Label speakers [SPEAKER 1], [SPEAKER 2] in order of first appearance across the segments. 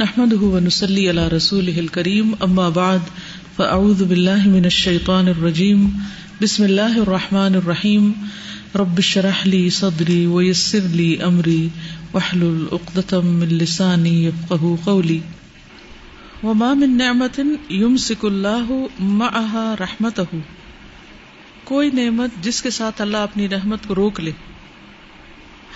[SPEAKER 1] نحمده ونسلي على رسوله الكريم، أما بعد، فأعوذ بالله من الشيطان الرجيم. بسم الله الرحمن الرحيم. رب اشرح لي صدري ويسر لي أمري، واحلل عقدة من لساني يفقه قولي. وما من نعمة يمسك الله معها رحمته. کوئی نعمت جس کے ساتھ اللہ اپنی رحمت کو روک لے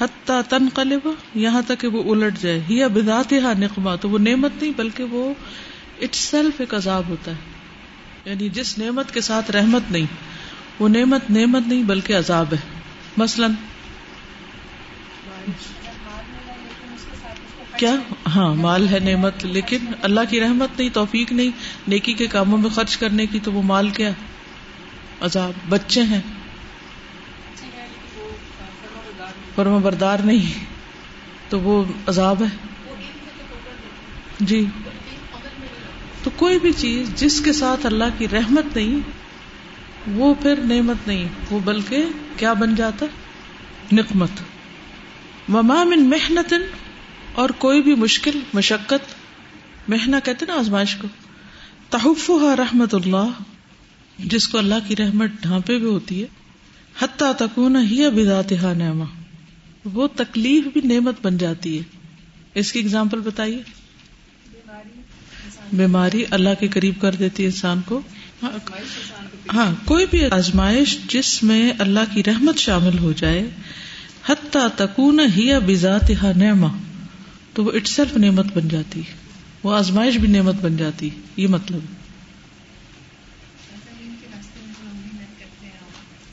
[SPEAKER 1] حتیٰ تن قلب یہاں تک کہ وہ الٹ جائے۔ یا بذات ہا نقما تو وہ نعمت نہیں، بلکہ وہ اٹ سیلف ایک عذاب ہوتا ہے۔ یعنی جس نعمت کے ساتھ رحمت نہیں، وہ نعمت نعمت نہیں، بلکہ عذاب ہے۔ مثلاً، کیا؟ ہاں مال ہے نعمت، لیکن اللہ کی رحمت نہیں، توفیق نہیں، نیکی کے کاموں میں خرچ کرنے کی، تو وہ مال کیا؟ عذاب۔ بچے ہیں۔ فرما بردار نہیں تو وہ عذاب ہے۔ جی۔ تو کوئی بھی چیز جس کے ساتھ اللہ کی رحمت نہیں، وہ پھر نعمت نہیں، وہ بلکہ کیا بن جاتا؟ نقمت۔ وما من محنت اور کوئی بھی مشکل، مشقت محنت کہتے نا آزمائش کو۔ تحف رحمت اللہ، جس کو اللہ کی رحمت ڈھانپے ہوئے ہوتی ہے۔ حتیٰ تکون ہی بدات نعمہ وہ تکلیف بھی نعمت بن جاتی ہے۔ اس کی اگزامپل بتائیے۔ بیماری اللہ کے قریب کر دیتی ہے انسان کو۔ ہاں کوئی بھی آزمائش جس میں اللہ کی رحمت شامل ہو جائے، حتیٰ تکون ہی بذات نعمہ، تو وہ اٹ سیلف نعمت بن جاتی ہے۔ وہ آزمائش بھی نعمت بن جاتی یہ مطلب۔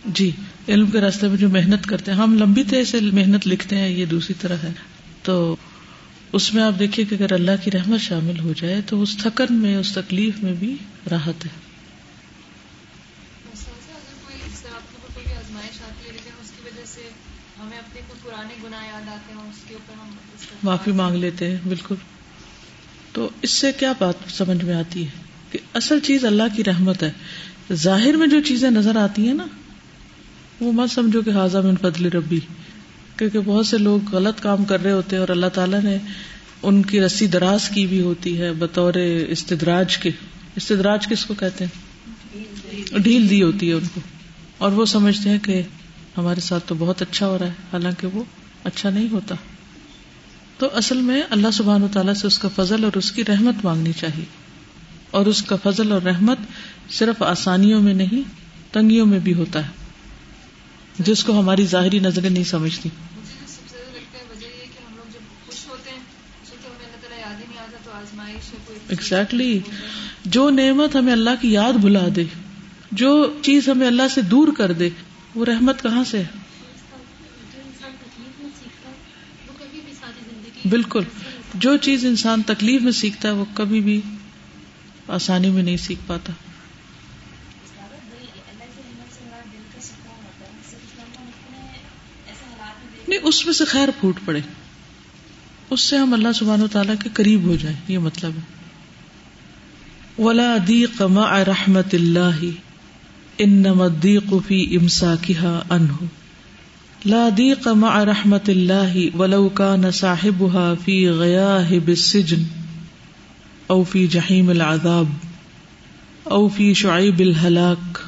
[SPEAKER 1] جی۔ علم کے راستے میں جو محنت کرتے ہیں ہم لمبی طرح سے محنت لکھتے ہیں یہ دوسری طرح ہے۔ تو اس میں آپ دیکھیے کہ اگر اللہ کی رحمت شامل ہو جائے تو اس تھکن میں اس تکلیف میں بھی راحت ہے۔ معافی مانگ لیتے ہیں بالکل۔ تو اس سے کیا بات سمجھ میں آتی ہے؟ کہ اصل چیز اللہ کی رحمت ہے۔ ظاہر میں جو چیزیں نظر آتی ہیں نا وہ مت سمجھو کہ حاضہ من فضل ربی، کیونکہ بہت سے لوگ غلط کام کر رہے ہوتے ہیں اور اللہ تعالیٰ نے ان کی رسی دراز کی بھی ہوتی ہے بطور استدراج کے۔ استدراج کس کو کہتے ہیں؟ ڈھیل دی ہوتی ہے ان کو۔ اور وہ سمجھتے ہیں کہ ہمارے ساتھ تو بہت اچھا ہو رہا ہے، حالانکہ وہ اچھا نہیں ہوتا۔ تو اصل میں اللہ سبحان و تعالیٰ سے اس کا فضل اور اس کی رحمت مانگنی چاہیے۔ اور اس کا فضل اور رحمت صرف آسانیوں میں نہیں، تنگیوں میں بھی ہوتا ہے۔ جس کو ہماری ظاہری نظریں نہیں سمجھتی۔ ایگزیکٹلی جو نعمت ہمیں اللہ کی یاد بلا دے جو چیز ہمیں اللہ سے دور کر دے وہ رحمت کہاں سے ہے؟ بالکل۔ جو چیز انسان تکلیف میں سیکھتا ہے وہ کبھی بھی آسانی میں نہیں سیکھ پاتا۔ نہیں، اس میں سے خیر پھوٹ پڑے۔ اس سے ہم اللہ سبحان و تعالیٰ کے قریب ہو جائیں، یہ مطلب ہے۔ ولا دیق مع رحمت اللہ انما الضيق في امساكها عنه لا ضيق مع رحمت اللہ ولو كان صاحبها في غياهب السجن او في جحيم العذاب او في شعيب الهلاك۔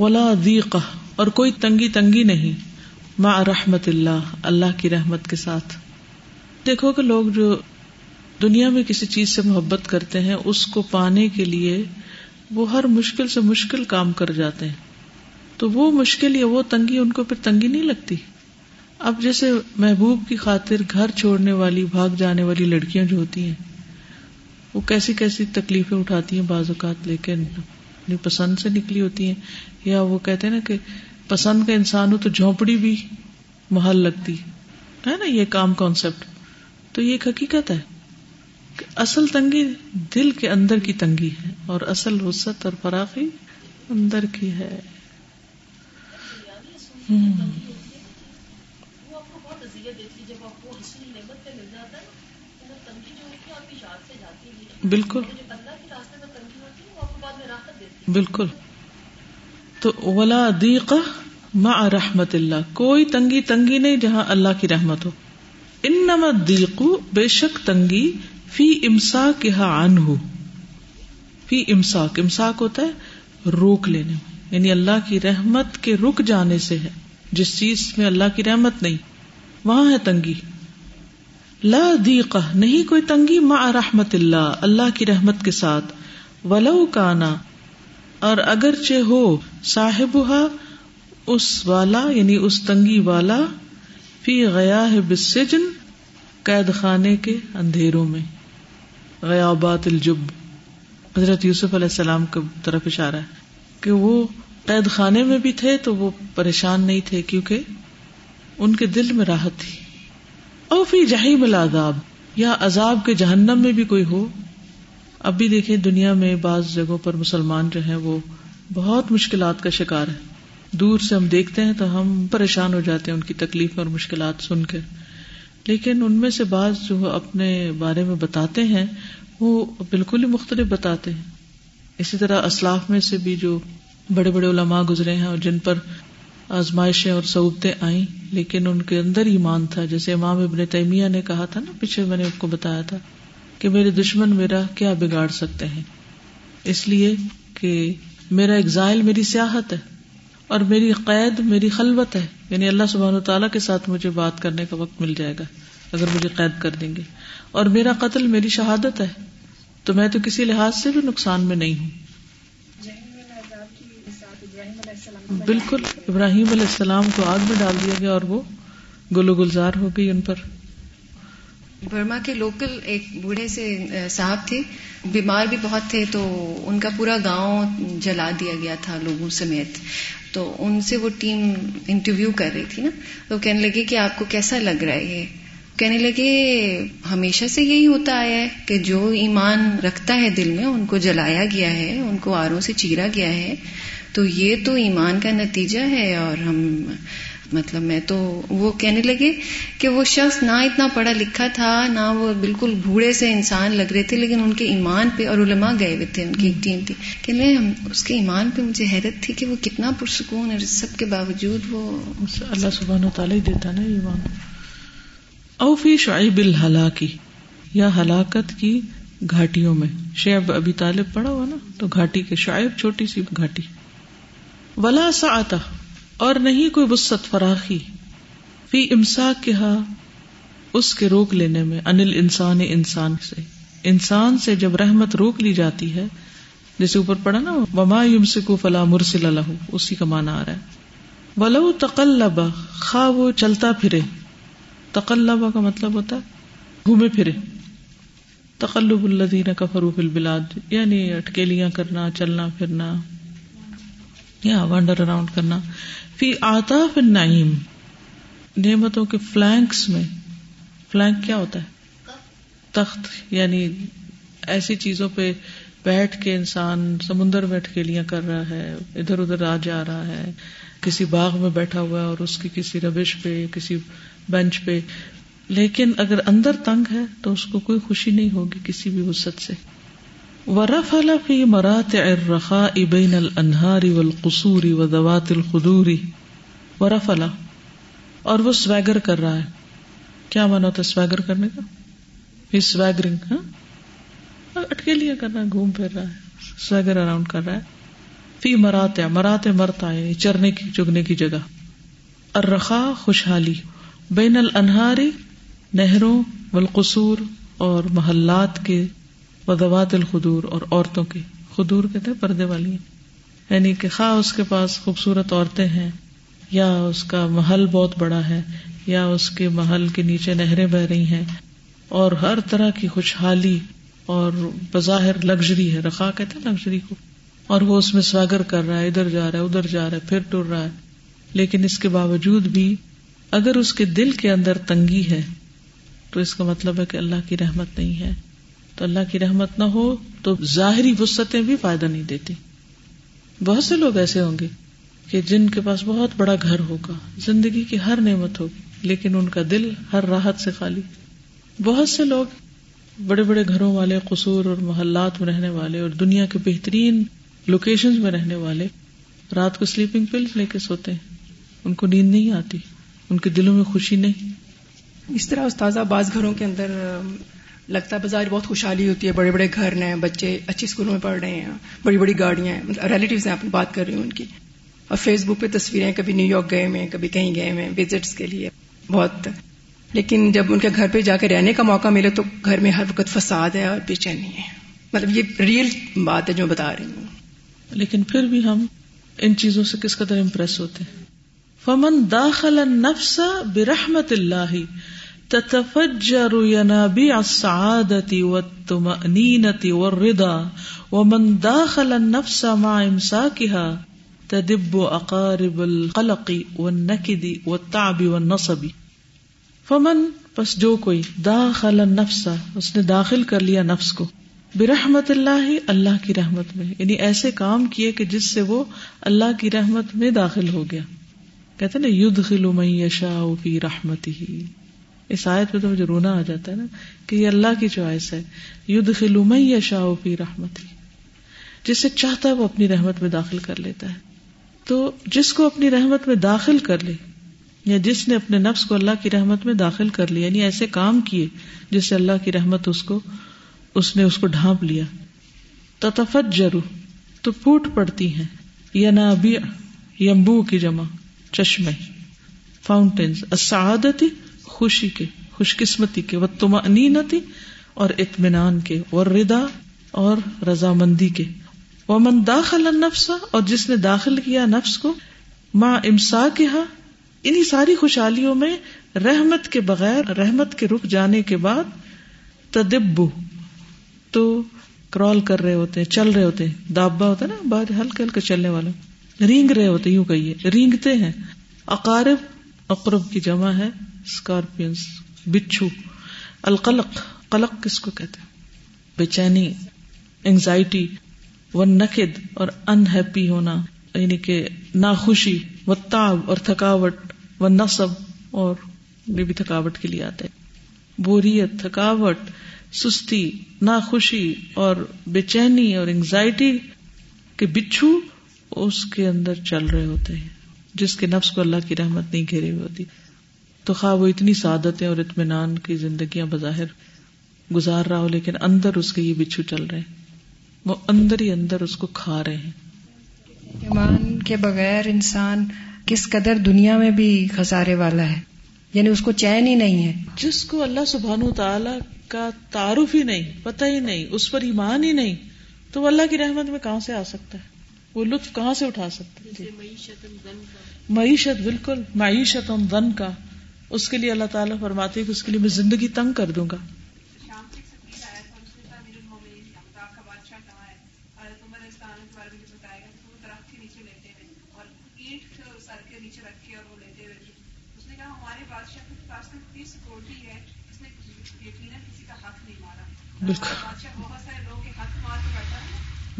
[SPEAKER 1] ولا ضيق اور کوئی تنگی تنگی نہیں۔ مع رحمت اللہ اللہ کی رحمت کے ساتھ۔ دیکھو کہ لوگ جو دنیا میں کسی چیز سے محبت کرتے ہیں، اس کو پانے کے لیے وہ ہر مشکل سے مشکل کام کر جاتے ہیں۔ تو وہ مشکل یا وہ تنگی ان کو پھر تنگی نہیں لگتی۔ اب جیسے محبوب کی خاطر گھر چھوڑنے والی، بھاگ جانے والی لڑکیاں جو ہوتی ہیں، وہ کیسی کیسی تکلیفیں اٹھاتی ہیں بعض اوقات، لیکن اپنی پسند سے نکلی ہوتی ہیں۔ یا وہ کہتے ہیں نا کہ پسند کا انسان ہو تو جھونپڑی بھی محل لگتی ہے۔ نا یہ کام کانسیپٹ تو یہ ایک حقیقت ہے کہ اصل تنگی دل کے اندر کی تنگی ہے اور اصل وسط اور فراخی اندر کی ہے۔ بالکل۔ بالکل۔ تو ولا دیق مع رحمت اللہ کوئی تنگی تنگی نہیں جہاں اللہ کی رحمت ہو۔ ان نمت بے شک تنگی فی امسا کے ہو فی امساک امساک ہوتا ہے روک لینے یعنی اللہ کی رحمت کے رک جانے سے ہے۔ جس چیز میں اللہ کی رحمت نہیں، وہاں ہے تنگی۔ لا دیقہ نہیں کوئی تنگی، مع رحمت اللہ اللہ کی رحمت کے ساتھ۔ ولو کانا اور اگرچہ ہو صاحب اس والا یعنی اس تنگی والا، فی گیا ہے بسجن قید خانے کے اندھیروں میں۔ غیابات الجب۔ حضرت یوسف علیہ السلام کی طرف اشارہ ہے کہ وہ قید خانے میں بھی تھے تو وہ پریشان نہیں تھے کیونکہ ان کے دل میں راحت تھی۔ او فی جہیم العذاب، یا عذاب کے جہنم میں بھی کوئی ہو اب بھی دیکھیں دنیا میں بعض جگہوں پر مسلمان جو ہیں وہ بہت مشکلات کا شکار ہے دور سے ہم دیکھتے ہیں تو ہم پریشان ہو جاتے ہیں ان کی تکلیف اور مشکلات سن کے لیکن ان میں سے بعض جو اپنے بارے میں بتاتے ہیں وہ بالکل ہی مختلف بتاتے ہیں۔ اسی طرح اسلاف میں سے بھی جو بڑے بڑے علماء گزرے ہیں اور جن پر آزمائشیں اور سعودتیں آئیں، لیکن ان کے اندر ایمان تھا۔ جیسے امام ابن تیمیہ نے کہا تھا نا، پیچھے میں نے آپ کو بتایا تھا۔ کہ میرے دشمن میرا کیا بگاڑ سکتے ہیں؟ اس لیے کہ میرا ایگزائل میری سیاحت ہے اور میری قید میری خلوت ہے۔ یعنی اللہ سبحانہ تعالیٰ کے ساتھ مجھے بات کرنے کا وقت مل جائے گا اگر مجھے قید کر دیں گے۔ اور میرا قتل میری شہادت ہے۔ تو میں تو کسی لحاظ سے بھی نقصان میں نہیں ہوں۔ بالکل، ابراہیم علیہ السلام کو آگ میں ڈال دیا گیا اور وہ گلو گلزار ہو گئی ان پر۔
[SPEAKER 2] برما کے لوکل ایک بوڑھے سے صاحب تھے۔ بیمار بھی بہت تھے تو ان کا پورا گاؤں جلا دیا گیا تھا لوگوں سمیت۔ تو ان سے وہ ٹیم انٹرویو کر رہی تھی نا۔ تو کہنے لگے کہ آپ کو کیسا لگ رہا ہے یہ؟ کہنے لگے ہمیشہ سے یہی ہوتا آیا ہے کہ جو ایمان رکھتا ہے دل میں، ان کو جلایا گیا ہے، ان کو آروں سے چیرا گیا ہے۔ تو یہ تو ایمان کا نتیجہ ہے اور ہم مطلب میں تو وہ کہنے لگے کہ وہ شخص نہ اتنا پڑھا لکھا تھا نہ وہ بالکل بوڑھے سے انسان لگ رہے تھے لیکن ان کے ایمان پہ اور علماء گئے ہوئے تھے ان کی ایک ٹیم تھی۔ کہ ہم اس کے ایمان پہ مجھے حیرت تھی کہ وہ کتنا پرسکون ہے سب کے باوجود وہ
[SPEAKER 1] اللہ سبحانہ تعالیٰ ہی دیتا نا ایمان۔ اوفی شعیب الحلاکی یا ہلاکت کی گھاٹیوں میں۔ شیب ابھی طالب پڑا ہوا نا تو گھاٹی کے شاعب چھوٹی سی گھاٹی۔ ولا سا اور نہیں کوئی وسط فراخی۔ فی امسا کہا اس کے روک لینے میں، انل انسان انسان سے۔ انسان سے جب رحمت روک لی جاتی ہے، جیسے اوپر پڑا نا، وما یم کو فلا مرسل الح اسی کا مانا آ رہا ہے۔ ولو تقلبا خا وہ چلتا پھرے۔ تقلبا کا مطلب ہوتا ہے، گھومے پھرے۔ تقلب الدین کا فروف البلاد یعنی اٹکیلیاں کرنا، چلنا پھرنا، یا ونڈر اراؤنڈ کرنا۔ فی آتا پھر نعیم نعمتوں کے فلینکس میں۔ فلینک کیا ہوتا ہے؟ تخت یعنی ایسی چیزوں پہ بیٹھ کے انسان سمندر بیٹھ کے لیے کر رہا ہے، ادھر ادھر آ جا رہا ہے۔ کسی باغ میں بیٹھا ہوا ہے اور اس کی کسی ربش پہ، کسی بینچ پہ۔ لیکن اگر اندر تنگ ہے تو اس کو کوئی خوشی نہیں ہوگی کسی بھی وسط سے۔ ورفل فی مرات الرخاء بین الانہار والقصور وذوات الخدور. ورفل. اور وہ سویگر کر رہا ہے. کیا مانا ہوتا ہے سویگر کرنے کا؟ ہی سویگرنگ ہاں؟ اٹکے گھوم پھر رہا ہے، سویگر اراؤنڈ کر رہا ہے۔ فی مرات مرات مرتا یعنی چرنے کی، چگنے کی جگہ۔ الرخا خوشحالی۔ بین الانہاری نہروں، والقصور اور محلات کے ودوات الخدور اور عورتوں کی خدور کہتے ہیں پردے والی۔ یعنی کہ خواہ اس کے پاس خوبصورت عورتیں ہیں، یا اس کا محل بہت بڑا ہے، یا اس کے محل کے نیچے نہریں بہ رہی ہیں، اور ہر طرح کی خوشحالی اور بظاہر لگژری ہے۔ رخا کہتے ہیں لگژری کو۔ اور وہ اس میں سواگر کر رہا ہے، ادھر جا رہا ہے، ادھر جا رہا ہے، پھر ٹر رہا ہے۔ لیکن اس کے باوجود بھی اگر اس کے دل کے اندر تنگی ہے، تو اس کا مطلب ہے کہ اللہ کی رحمت نہیں ہے۔ تو اللہ کی رحمت نہ ہو تو ظاہری وسطیں بھی فائدہ نہیں دیتی۔ بہت سے لوگ ایسے ہوں گے کہ جن کے پاس بہت بڑا گھر ہوگا، زندگی کی ہر نعمت ہوگی، لیکن ان کا دل ہر راحت سے خالی۔ بہت سے لوگ بڑے بڑے گھروں والے، قصور اور محلات میں رہنے والے اور دنیا کے بہترین لوکیشن میں رہنے والے رات کو سلیپنگ پلس لے کے سوتے ہیں۔ ان کو نیند نہیں آتی، ان کے دلوں میں خوشی نہیں۔
[SPEAKER 3] اس طرح استاذہ، بعض گھروں کے اندر لگتا ہے بازار بہت خوشحالی ہوتی ہے، بڑے بڑے گھر ہیں، بچے اچھی اسکولوں میں پڑھ رہے ہیں، بڑی بڑی گاڑیاں ہیں مطلب ریلیٹیوز ہیں، آپ بات کر رہی ہوں ان کی۔ اور فیس بک پہ تصویریں کبھی نیو یارک گئے ہوئے کبھی کہیں گئے ہوئے وزٹس کے لیے بہت۔ لیکن جب ان کے گھر پہ جا کے رہنے کا موقع ملے تو گھر میں ہر وقت فساد ہے اور بے چینی ہے۔ مطلب یہ ریئل بات ہے جو بتا رہی ہوں۔
[SPEAKER 1] لیکن پھر بھی ہم ان چیزوں سے کس قدر امپریس ہوتے ہیں؟ فمن داخل النفس برحمت اللہ تتفجر ينابيع السعادة والطمأنينة والرضا، ومن داخل النفس مع امساكها تدب اقارب القلق والنكد والتعب والنصب. فمن؟ پس جو کوئی داخل النفس، اس نے داخل کر لیا نفس کو. برحمت اللہ اللہ کی رحمت میں. یعنی ایسے کام کیے کہ جس سے وہ اللہ کی رحمت میں داخل ہو گیا. کہتے نا، یدخل من یشاء فی رحمتہ اس آیت میں تو مجھے رونا آ جاتا ہے نا کہ یہ اللہ کی چوائس ہے۔ یدخل من یشاء فی رحمتہ جسے چاہتا ہے وہ اپنی رحمت میں داخل کر لیتا ہے۔ تو جس کو اپنی رحمت میں داخل کر لے، یا جس نے اپنے نفس کو اللہ کی رحمت میں داخل کر لیا یعنی ایسے کام کیے جس سے اللہ کی رحمت اس کو، اس نے اس کو ڈھانپ لیا۔ تتفت جرو تو پھوٹ پڑتی ہیں۔ یا نابی یمبو کی جمع، چشمے۔ فاؤنٹینس اسعادتی خوشی کے خوش قسمتی کے وہ تم اور اطمینان کے اور ردا اور رضامندی کے۔ وہ من داخل النفس، اور جس نے داخل کیا نفس کو ماں امسا کے انہیں ساری خوشحالیوں میں رحمت کے بغیر، رحمت کے رک جانے کے بعد، تدبو، تو کرال کر رہے ہوتے ہیں، چل رہے ہوتے ہیں۔ دابا ہوتا ہے نا باہر ہلکے ہلکے چلنے والا۔ رینگ رہے ہوتے یوں کہیے، رینگتے ہیں۔ اقارب، اقرب کی جمع ہے۔ اسکارپینس بچھو، القلق، قلق کس کو کہتے ہیں؟ بے چینی اینگزائٹی و نقد اور انہیپی ہونا یعنی کہ ناخوشی و تاب اور تھکاوٹ و نصب اور یہ بھی تھکاوٹ کے لیے آتا ہے بوریت، تھکاوٹ، سستی، ناخوشی اور بے چینی اور انگزائٹی کے بچھو اس کے اندر چل رہے ہوتے ہیں، جس کے نفس کو اللہ کی رحمت نہیں گھیری ہوئی ہوتی۔ تو خواہ وہ اتنی سعادتیں اور اطمینان کی زندگیاں بظاہر گزار رہا ہو لیکن اندر اس کے یہ بچھو چل رہے ہیں۔ وہ اندر ہی اندر اس کو کھا رہے ہیں۔
[SPEAKER 4] ایمان کے بغیر انسان کس قدر دنیا میں بھی خسارے والا ہے یعنی اس کو چین ہی نہیں ہے۔
[SPEAKER 1] جس کو اللہ سبحان تعالی کا تعارف ہی نہیں پتہ ہی نہیں اس پر ایمان ہی نہیں تو وہ اللہ کی رحمت میں کہاں سے آ سکتا ہے؟ وہ لطف کہاں سے اٹھا سکتا ہے؟ معیشت بالکل معیشت دن کا۔ اس کے لیے اللہ تعالیٰ فرماتے کہ اس کے لیے میں زندگی تنگ کر دوں گا۔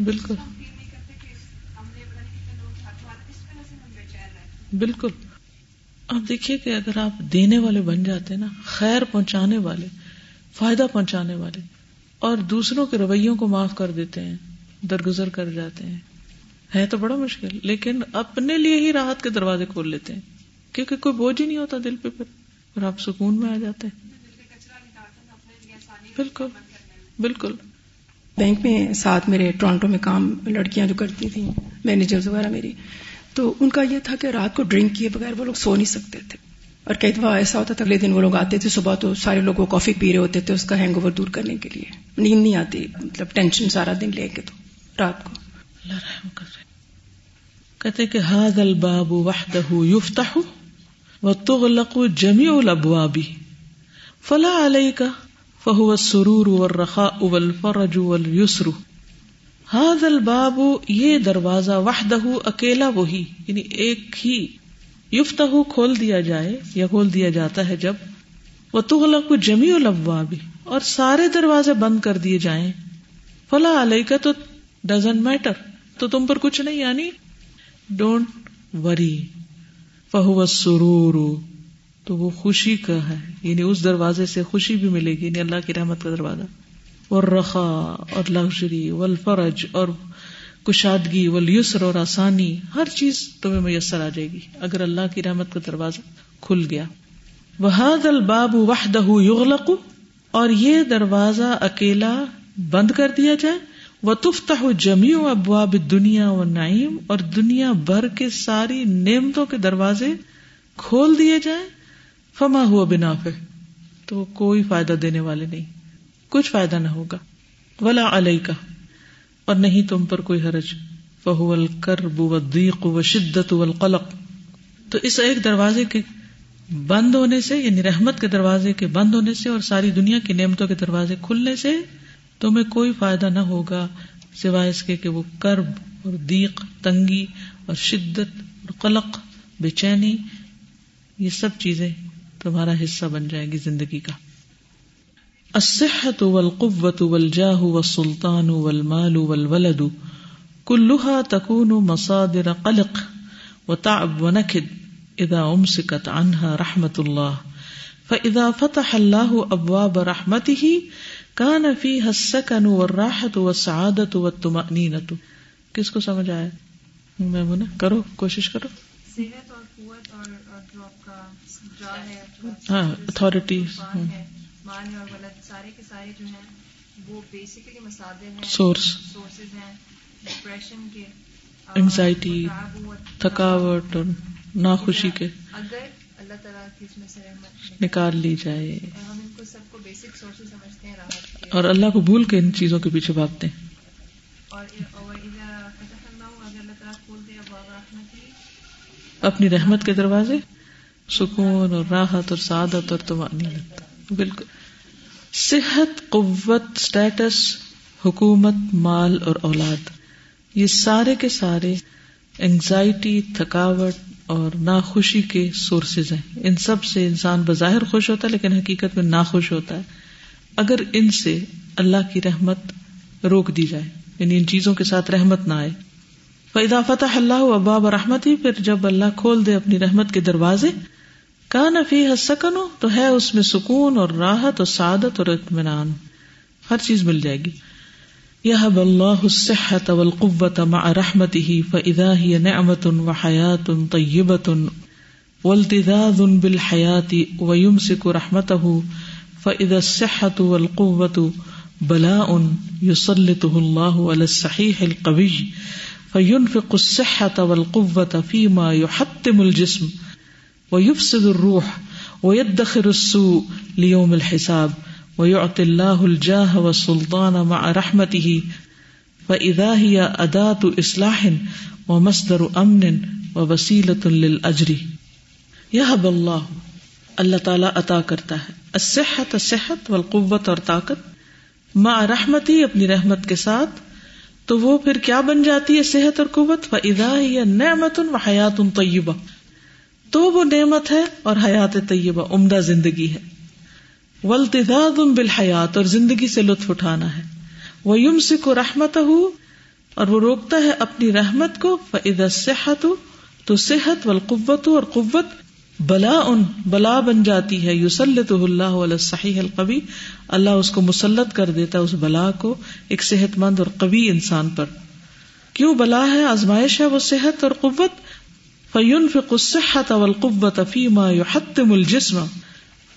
[SPEAKER 1] بالکل۔ بالکل۔ اب دیکھیے کہ اگر آپ دینے والے بن جاتے نا، خیر پہنچانے والے، فائدہ پہنچانے والے، اور دوسروں کے رویوں کو معاف کر دیتے ہیں، درگزر کر جاتے ہیں، ہے تو بڑا مشکل، لیکن اپنے لیے ہی راحت کے دروازے کھول لیتے ہیں، کیونکہ کوئی بوجھ ہی نہیں ہوتا دل پہ پھر، اور آپ سکون میں آ جاتے ہیں۔ بالکل بالکل۔
[SPEAKER 3] بینک میں ساتھ میرے ٹورانٹو میں کام لڑکیاں جو کرتی تھیں مینیجر وغیرہ میری تو ان کا یہ تھا کہ رات کو ڈرنک کیے بغیر وہ لوگ سو نہیں سکتے تھے۔ اور کئی دفعہ ایسا ہوتا تھا، اگلے دن وہ لوگ آتے تھے، صبح تو سارے لوگ وہ کافی پی رہے ہوتے تھے اس کا ہینگ اوور دور کرنے کے لیے۔ نیند نہیں آتی مطلب ٹینشن سارا دن لے کے تو رات کو۔ اللہ رحم کر
[SPEAKER 1] کہتے کہ ہاد الباب وحدہ یفتح وتغلق جمیع الابواب۔ فلا علیکہ، فہو السرور والرخاء والفرج واليسر هذا الباب یہ دروازہ وحدہ اکیلا وہی یعنی ایک ہی یفتح کھول دیا جائے یا کھول دیا جاتا ہے جب وہ تغلق جمیع الابواب اور سارے دروازے بند کر دیے جائیں۔ فلا علیہ کا تو ڈزنٹ میٹر تو تم پر کچھ نہیں یعنی ڈونٹ وری فہو السرور، تو وہ خوشی کا ہے یعنی اس دروازے سے خوشی بھی ملے گی یعنی اللہ کی رحمت کا دروازہ۔ اور رخا اور لگژری والفرج اور کشادگی ولیسر اور آسانی، ہر چیز تمہیں میسر آ جائے گی، اگر اللہ کی رحمت کا دروازہ کھل گیا۔ وحد الباب وحدہ یغلق اور یہ دروازہ اکیلا بند کر دیا جائے۔ وہ تفتح جمی و ابواب دنیا و نعیم اور دنیا بھر کے ساری نعمتوں کے دروازے کھول دیے جائیں۔ فما ہوا بنا پہ تو کوئی فائدہ دینے والے نہیں۔ کچھ فائدہ نہ ہوگا۔ ولا علیہ کا اور نہیں تم پر کوئی حرج۔ فہو الکرب و دیق و شدت تو اس ایک دروازے کے بند ہونے سے یعنی رحمت کے دروازے کے بند ہونے سے اور ساری دنیا کی نعمتوں کے دروازے کھلنے سے تمہیں کوئی فائدہ نہ ہوگا، سوائے اس کے کہ وہ کرب اور دیق، تنگی اور شدت اور قلق، بے چینی، یہ سب چیزیں تمہارا حصہ بن جائیں گی زندگی کا۔ الصحت والقوت والجاہ والسلطان والمال والولد کلها تکون مصادر قلق وتعب ونکد اذا امسکت عنها رحمت اللہ فاذا فتح اللہ ابواب رحمته کان فی السکن والراحت والسعادت والطمأنینت کس کو سمجھ آیا؟ میں کرو کوشش کرو.
[SPEAKER 4] صحت اور قوت اور جو آپ کا ہے
[SPEAKER 1] ہاں اتھارٹی
[SPEAKER 4] مان اور ولد سارے کے سارے جو ہیں وہ بیسیکلی مسادے ہیں
[SPEAKER 1] سورس
[SPEAKER 4] سورسز ہیں ڈپریشن کے
[SPEAKER 1] انگزائٹی تھکاوٹ اور ناخوشی کے
[SPEAKER 4] اگر اللہ تعالیٰ کی اس میں سے رحمت
[SPEAKER 1] نکال لی جائے۔
[SPEAKER 4] ہم ان کو سب کو بیسک سورسز سمجھتے ہیں راحت کے۔
[SPEAKER 1] اور اللہ کو بھول کے ان چیزوں کے پیچھے بھاگتے ہیں۔
[SPEAKER 4] اور
[SPEAKER 1] اپنی رحمت کے دروازے سکون اور راحت اور سعادت اور تمانینت بالکل۔ صحت، قوت اسٹیٹس حکومت، مال اور اولاد، یہ سارے کے سارے انگزائٹی تھکاوٹ اور ناخوشی کے سورسز ہیں۔ ان سب سے انسان بظاہر خوش ہوتا ہے، لیکن حقیقت میں ناخوش ہوتا ہے۔ اگر ان سے اللہ کی رحمت روک دی جائے یعنی ان چیزوں کے ساتھ رحمت نہ آئے۔ فیدا فتح اللہ اباب رحمت ہی پھر جب اللہ کھول دے اپنی رحمت کے دروازے کا نفی سکن ہو تو ہے اس میں سکون اور راحت اور سعادت اور اطمینان۔ ہر چیز مل جائے گی۔ یہ اللہ الصحت والقوت مع رحمته فاذا هي نعمت وحیات طیبت والتذاذ بالحیات ويمسك رحمته فاذا الصحت والقوت بلاء يسلطه الله على الصحيح القوي فينفق الصحة والقوة فيما يحتم الجسم۔ وہ ويفسد الروح ويدخر السوء ليوم الحساب ويعطي الله الجاه والسلطان مع رحمته فإذا هي أداة إصلاح ومصدر أمن ووسيلة للأجر. يهب الله، اللہ تعالیٰ عطا کرتا ہے. الصحت الصحت والقوت اور طاقت مع رحمتی اپنی رحمت کے ساتھ، تو وہ پھر کیا بن جاتی ہے صحت اور قوت؟ فضا یا نعمت و حیات ان طیبہ تو وہ نعمت ہے اور حیات طیبہ، عمدہ زندگی ہے۔ ولتداد بالحیات، اور زندگی سے لطف اٹھانا ہے۔ وہ یم سے کو رحمت ہو اور وہ روکتا ہے اپنی رحمت کو۔ فعد صحت تو صحت والقوت، اور قوت بلا ان بلا بن جاتی ہے۔ یوسلط اللہ علیہ صحیح القبی اللہ اس کو مسلط کر دیتا ہے اس بلا کو۔ ایک صحت مند اور قوی انسان پر۔ کیوں بلا ہے؟ آزمائش ہے وہ صحت اور قوت۔ فیون فک صحت والقوت فیما یحتم الجسم۔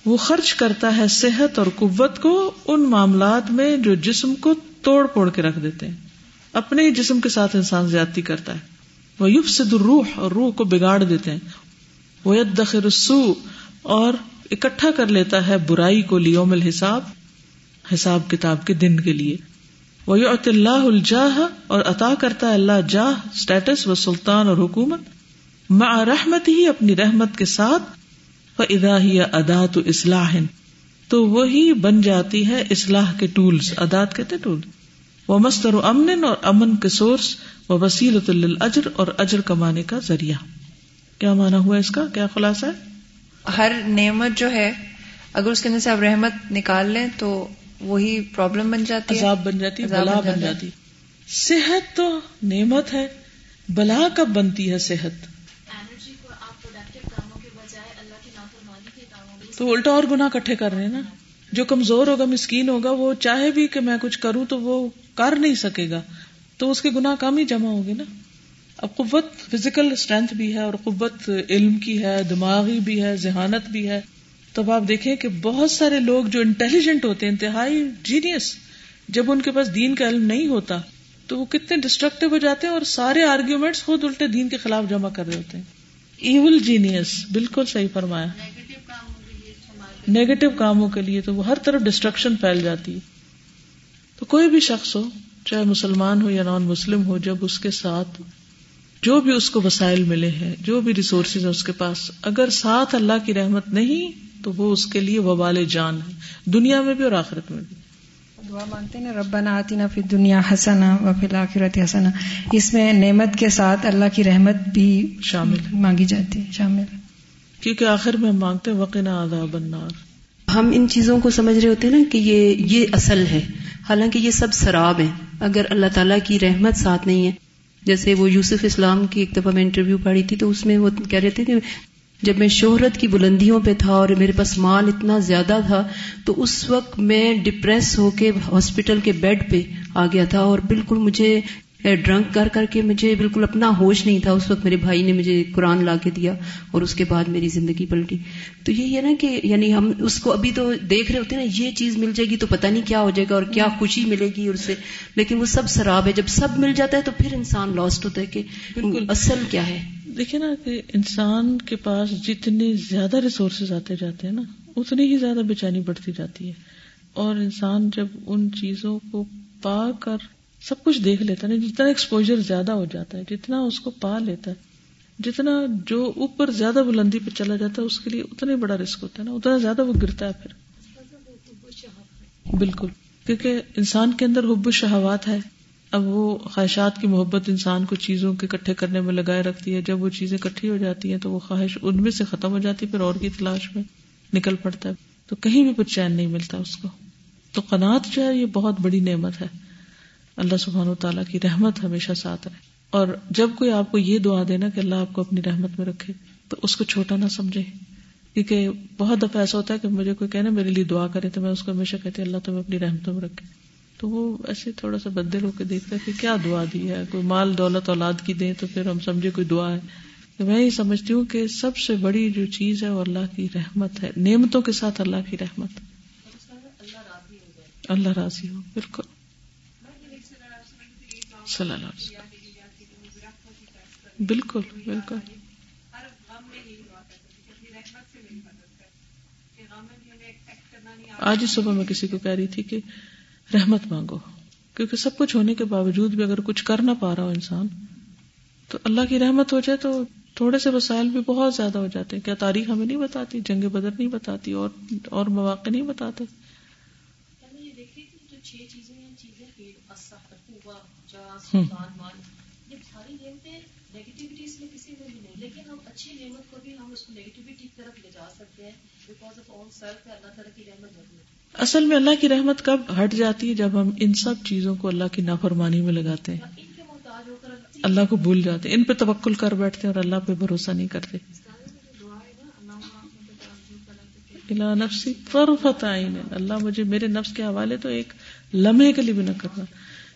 [SPEAKER 1] وہ خرچ کرتا ہے صحت اور قوت کو ان معاملات میں جو جسم کو توڑ پھوڑ کے رکھ دیتے ہیں۔ اپنے ہی جسم کے ساتھ انسان زیادتی کرتا ہے۔ وہ یوف سے روح اور روح کو بگاڑ دیتے ہیں۔ وہ سو اور اکٹھا کر لیتا ہے برائی کو لیوم الحساب، حساب کتاب کے دن کے لیے۔ وہ اللہ الجاہ اور عطا کرتا ہے اللہ جاہ اسٹیٹس و سلطان اور حکومت۔ مع رحمت ہی اپنی رحمت کے ساتھ ادا ہی ادا تو اصلاح تو وہی بن جاتی ہے اصلاح کے ٹولس ادات کہتے ٹول۔ وہ مستر و امن اور امن کے سورس و وسیلت اجر اور اجر کمانے کا ذریعہ۔ کیا مانا ہوا اس کا؟ کیا خلاصہ ہے؟
[SPEAKER 2] ہر نعمت جو ہے اگر اس کے اندر سے آپ رحمت نکال لیں تو وہی پرابلم بن جاتی
[SPEAKER 1] عذاب بن جاتی بلا بن جاتی۔ صحت تو نعمت ہے بلا کب بنتی ہے صحت؟ تو الٹا اور گنا کٹھے کر رہے ہیں نا۔ جو کمزور ہوگا، مسکین ہوگا، وہ چاہے بھی کہ میں کچھ کروں تو وہ کر نہیں سکے گا۔ تو اس کے گنا کم ہی جمع ہوگی نا۔ اب قوت فزیکل اسٹرینتھ بھی ہے اور قوت علم کی ہے، دماغی بھی ہے، ذہانت بھی ہے۔ تب آپ دیکھیں کہ بہت سارے لوگ جو انٹیلیجنٹ ہوتے ہیں، انتہائی جینیس جب ان کے پاس دین کا علم نہیں ہوتا، تو وہ کتنے ڈسٹرکٹیو ہو جاتے ہیں اور سارے آرگیومنٹس خود الٹے دین کے خلاف جمع کر رہے ہوتے ہیں۔ ایول جینیس بالکل صحیح فرمایا۔ نیگیٹو کاموں کے لیے تو وہ ہر طرف ڈسٹرکشن پھیل جاتی ہے۔ تو کوئی بھی شخص ہو چاہے مسلمان ہو یا نان مسلم ہو جب اس کے ساتھ جو بھی اس کو وسائل ملے ہیں جو بھی ریسورسز ہیں اس کے پاس اگر ساتھ اللہ کی رحمت نہیں تو وہ اس کے لیے وبال جان ہے۔ دنیا میں بھی اور آخرت میں بھی۔
[SPEAKER 4] دعا مانگتے نا ربنا آتینا فی دنیا حسنا و فی الاخرت حسنا۔ اس میں نعمت کے ساتھ اللہ کی رحمت بھی
[SPEAKER 1] شامل
[SPEAKER 4] مانگی جاتی ہے شامل
[SPEAKER 1] کیونکہ آخر میں ہم مانگتے وقنا عذاب النار۔
[SPEAKER 5] ہم ان چیزوں کو سمجھ رہے ہوتے ہیں نا کہ یہ یہ اصل ہے۔ حالانکہ یہ سب سراب ہے اگر اللہ تعالیٰ کی رحمت ساتھ نہیں ہے، جیسے وہ یوسف اسلام کی ایک دفعہ میں انٹرویو پڑھی تھی، تو اس میں وہ کہہ رہے تھے کہ جب میں شہرت کی بلندیوں پہ تھا اور میرے پاس مال اتنا زیادہ تھا، تو اس وقت میں ڈپریس ہو کے ہاسپٹل کے بیڈ پہ آ گیا تھا اور بالکل مجھے ڈرنک کر کر کے مجھے بالکل اپنا ہوش نہیں تھا اس وقت میرے بھائی نے مجھے قرآن لا کے دیا اور اس کے بعد میری زندگی پلٹی۔ تو یہ ہے نا کہ یعنی ہم اس کو ابھی تو دیکھ رہے ہوتے ہیں نا یہ چیز مل جائے گی تو پتہ نہیں کیا ہو جائے گا اور کیا خوشی ملے گی اس سے۔ لیکن وہ سب شراب ہے جب سب مل جاتا ہے تو پھر انسان لاسٹ ہوتا ہے کہ اصل کیا ہے۔
[SPEAKER 1] دیکھیں نا کہ انسان کے پاس جتنے زیادہ ریسورسز آتے جاتے ہیں نا اتنی ہی زیادہ بےچانی بڑھتی جاتی ہے۔ اور انسان جب ان چیزوں کو پا کر سب کچھ دیکھ لیتا ہے، جتنا ایکسپوجر زیادہ ہو جاتا ہے، جتنا اس کو پا لیتا ہے، جتنا جو اوپر زیادہ بلندی پہ چلا جاتا ہے، اس کے لیے اتنا ہی بڑا رسک ہوتا ہے نا، اتنا زیادہ وہ گرتا ہے پھر۔ بالکل، کیونکہ انسان کے اندر حب شہوات ہے۔ اب وہ خواہشات کی محبت انسان کو چیزوں کے اکٹھے کرنے میں لگائے رکھتی ہے۔ جب وہ چیزیں اکٹھی ہو جاتی ہیں تو وہ خواہش ان میں سے ختم ہو جاتی ہے، پھر اور کی تلاش میں نکل پڑتا ہے۔ تو کہیں بھی کچھ چین نہیں ملتا اس کو۔ تو قناط جو ہے، یہ بہت بڑی نعمت ہے۔ اللہ سبحان و تعالیٰ کی رحمت ہمیشہ ساتھ رہے۔ اور جب کوئی آپ کو یہ دعا دینا کہ اللہ آپ کو اپنی رحمت میں رکھے، تو اس کو چھوٹا نہ سمجھے۔ کیونکہ بہت دفعہ ایسا ہوتا ہے کہ مجھے کوئی کہنا میرے لیے دعا کرے تو میں اس کو ہمیشہ کہتی اللہ تمہیں اپنی رحمتوں میں رکھے۔ تو وہ ایسے تھوڑا سا بدل ہو کے دیکھتا ہے کہ کیا دعا دی ہے۔ کوئی مال، دولت، اولاد کی دیں تو پھر ہم سمجھے کوئی دعا ہے۔ تو میں یہ سمجھتی ہوں کہ سب سے بڑی جو چیز ہے وہ اللہ کی رحمت ہے۔ نعمتوں کے ساتھ اللہ کی رحمت۔ اللہ راضی ہو، بالکل۔ صلی اللہ علیہ وسلم۔ بالکل بالکل۔ آج ہی صبح میں کسی کو کہہ رہی تھی کہ رحمت مانگو، کیونکہ سب کچھ ہونے کے باوجود بھی اگر کچھ کر نہ پا رہا ہو انسان، تو اللہ کی رحمت ہو جائے تو تھوڑے سے وسائل بھی بہت زیادہ ہو جاتے ہیں۔ کیا تاریخ ہمیں نہیں بتاتی، جنگ بدر نہیں بتاتی، اور اور مواقع نہیں بتاتے۔ اصل میں اللہ کی رحمت کب ہٹ جاتی ہے؟ جب ہم ان سب چیزوں کو اللہ کی نافرمانی میں لگاتے ہیں۔ اللہ کو بھول جاتے ان پہ توکل کر بیٹھتے ہیں اور اللہ پہ بھروسہ نہیں کرتے۔ نفسی طرفت عین اللہ مجھے میرے نفس کے حوالے تو ایک لمحے کے لیے بھی نہ کرنا۔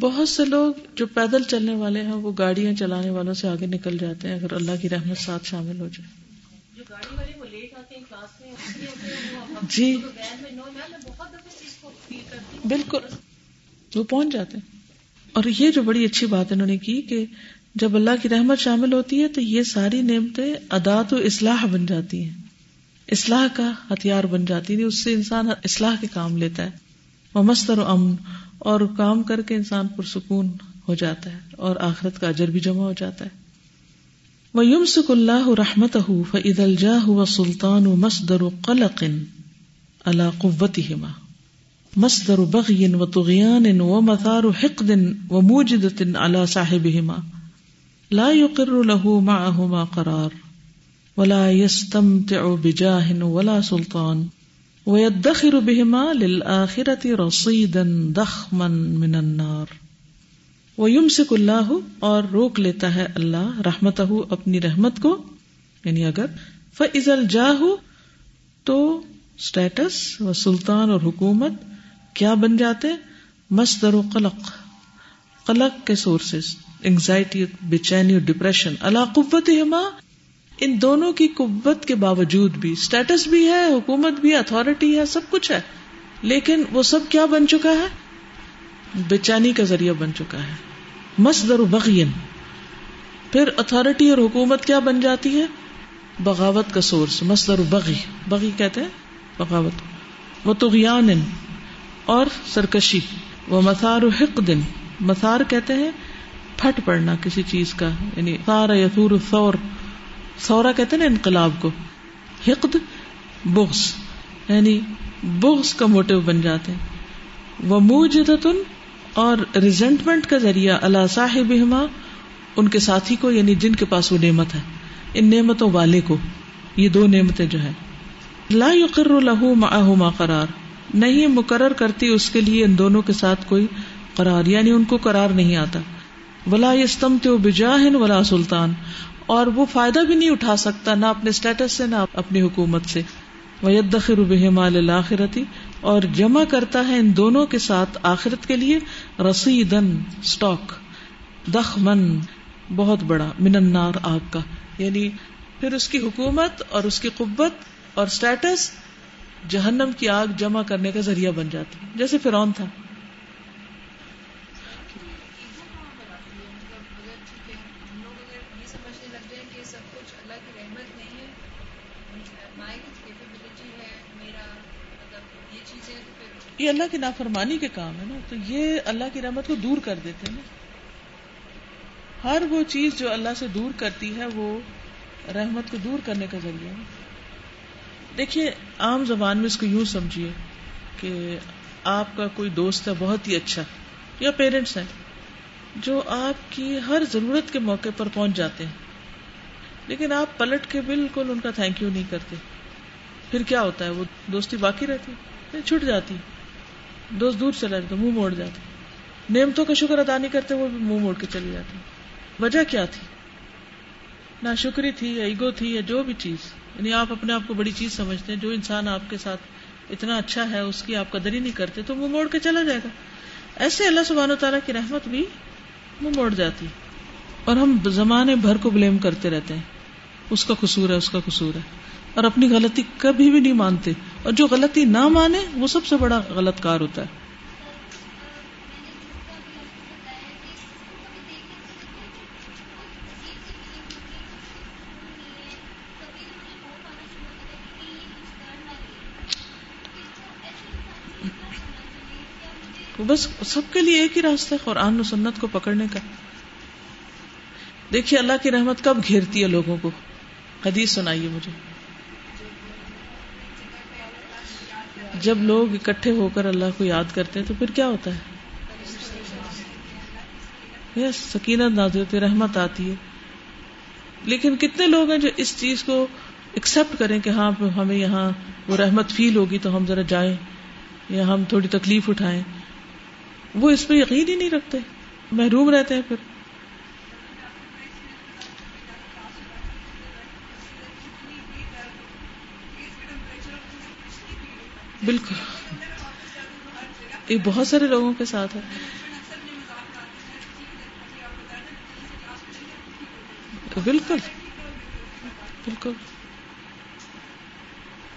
[SPEAKER 1] بہت سے لوگ جو پیدل چلنے والے ہیں وہ گاڑیاں چلانے والوں سے آگے نکل جاتے ہیں اگر اللہ کی رحمت ساتھ شامل ہو جائے۔ جی۔ بالکل۔ وہ پہنچ جاتے ہیں۔ اور یہ جو بڑی اچھی بات انہوں نے کی کہ جب اللہ کی رحمت شامل ہوتی ہے تو یہ ساری نعمتیں ادات و اصلاح بن جاتی ہیں۔ اصلاح کا ہتھیار بن جاتی ہے، اس سے انسان اصلاح کے کام لیتا ہے۔ وہ مستر و امن اور کام کر کے انسان پرسکون ہو جاتا ہے، اور آخرت کا اجر بھی جمع ہو جاتا ہے۔ وہ یم سک اللہ رحمت ہُ فعد الجا ہوا سلطان و مسدر و قلق اللہ قوت ہما مصدر بغي وطغيان ومثار حقد وموجدة على صاحبهما۔ لا يقر له معهما قرار۔ ولا يستمتع بجاه ولا سلطان ويدخر بهما للآخرة رصيدا ضخما من النار. ويمسك الله اور روک لیتا ہے اللہ رحمتہ اپنی رحمت کو. یعنی اگر فضل جاہ تو اسٹیٹس و سلطان اور حکومت کیا بن جاتے؟ مصدر و قلق. قلق کے سورسز انگزائٹی بے چینی اور ڈپریشن اللہ قوت ہما ان دونوں کی قوت کے باوجود بھی اسٹیٹس بھی ہے، حکومت بھی اتارٹی ہے، سب کچھ ہے۔ لیکن وہ سب کیا بن چکا ہے؟ بے چینی کا ذریعہ بن چکا ہے۔ مصدر بغین۔ پھر اتارٹی اور حکومت کیا بن جاتی ہے؟ بغاوت کا سورس مصدر بغی۔ بغی کہتے ہیں؟ بغاوت۔ وہ تغیان اور سرکشی۔ وہ مسار و حق دن مسار کہتے ہیں، پھٹ پڑنا کسی چیز کا یعنی سارا یسور سور سورا کہتے نا انقلاب کو، حقد، بغض یعنی بغض کا موٹو بن جاتے ہیں۔ وہ موجدتن اور ریزنٹمنٹ کا ذریعہ اللہ صاحب ان کے ساتھی کو یعنی جن کے پاس وہ نعمت ہے۔ ان نعمتوں والے کو، یہ دو نعمتیں جو ہے لا یقر لہو معہما قرار، نہیں مقرر کرتی اس کے لیے ان دونوں کے ساتھ کوئی قرار یعنی ان کو قرار نہیں آتا۔ ولا یستمت بجاہ ولا سلطان اور وہ فائدہ بھی نہیں اٹھا سکتا نہ اپنے اسٹیٹس سے نہ اپنی حکومت سے۔ ویدخر بہما للآخرتی اور جمع کرتا ہے ان دونوں کے ساتھ آخرت کے لیے۔ رسیدن اسٹاک دخ من بہت بڑا، من النار آگ کا۔ یعنی پھر اس کی حکومت اور اس کی قبت اور اسٹیٹس جہنم کی آگ جمع کرنے کا ذریعہ بن جاتی۔ جیسے فرون تھا۔ یہ اللہ کی نافرمانی کے کام ہے نا، تو یہ اللہ کی رحمت کو دور کر دیتے ہیں نا۔ ہر وہ چیز جو اللہ سے دور کرتی ہے، وہ رحمت کو دور کرنے کا ذریعہ ہے۔ دیکھیے، عام زبان میں اس کو یوں سمجھیے کہ آپ کا کوئی دوست ہے، بہت ہی اچھا یا پیرنٹس ہیں، جو آپ کی ہر ضرورت کے موقع پر پہنچ جاتے ہیں۔ لیکن آپ پلٹ کے بالکل ان کا تھینک یو نہیں کرتے۔ پھر کیا ہوتا ہے؟ وہ دوستی باقی رہتی چھٹ جاتی۔ دوست دور چلا جاتا منہ موڑ جاتے نعمتوں کا شکر ادا نہیں کرتے، وہ بھی منہ موڑ کے چلی جاتی وجہ کیا تھی؟ نہ شکری تھی، یا ایگو تھی، یا جو بھی چیز۔ یعنی آپ اپنے آپ کو بڑی چیز سمجھتے ہیں، جو انسان آپ کے ساتھ اتنا اچھا ہے، اس کی آپ قدر ہی نہیں کرتے، تو منہ موڑ کے چلا جائے گا۔ ایسے اللہ سبحانہ و تعالیٰ کی رحمت بھی منہ موڑ جاتی۔ اور ہم زمانے بھر کو بلیم کرتے رہتے ہیں۔ اس کا قصور ہے، اس کا قصور ہے۔ اور اپنی غلطی کبھی بھی نہیں مانتے۔ اور جو غلطی نہ مانے وہ سب سے بڑا غلط کار ہوتا ہے۔ بس سب کے لیے ایک ہی راستہ ہے قرآن و سنت کو پکڑنے کا۔ دیکھیے اللہ کی رحمت کب گھیرتی ہے لوگوں کو۔ حدیث سنائیے مجھے۔ جب لوگ اکٹھے ہو کر اللہ کو یاد کرتے ہیں تو پھر کیا ہوتا ہے؟ یس سکینت نازل ہوتی رحمت آتی ہے۔ لیکن کتنے لوگ ہیں جو اس چیز کو ایکسپٹ کریں کہ ہاں ہمیں یہاں وہ رحمت فیل ہوگی تو ہم ذرا جائیں یا ہم تھوڑی تکلیف اٹھائیں۔ وہ اس پہ یقین ہی نہیں رکھتے۔ محروم رہتے ہیں پھر۔ بالکل۔ یہ بہت سارے لوگوں کے ساتھ ہے۔ بالکل۔ بالکل۔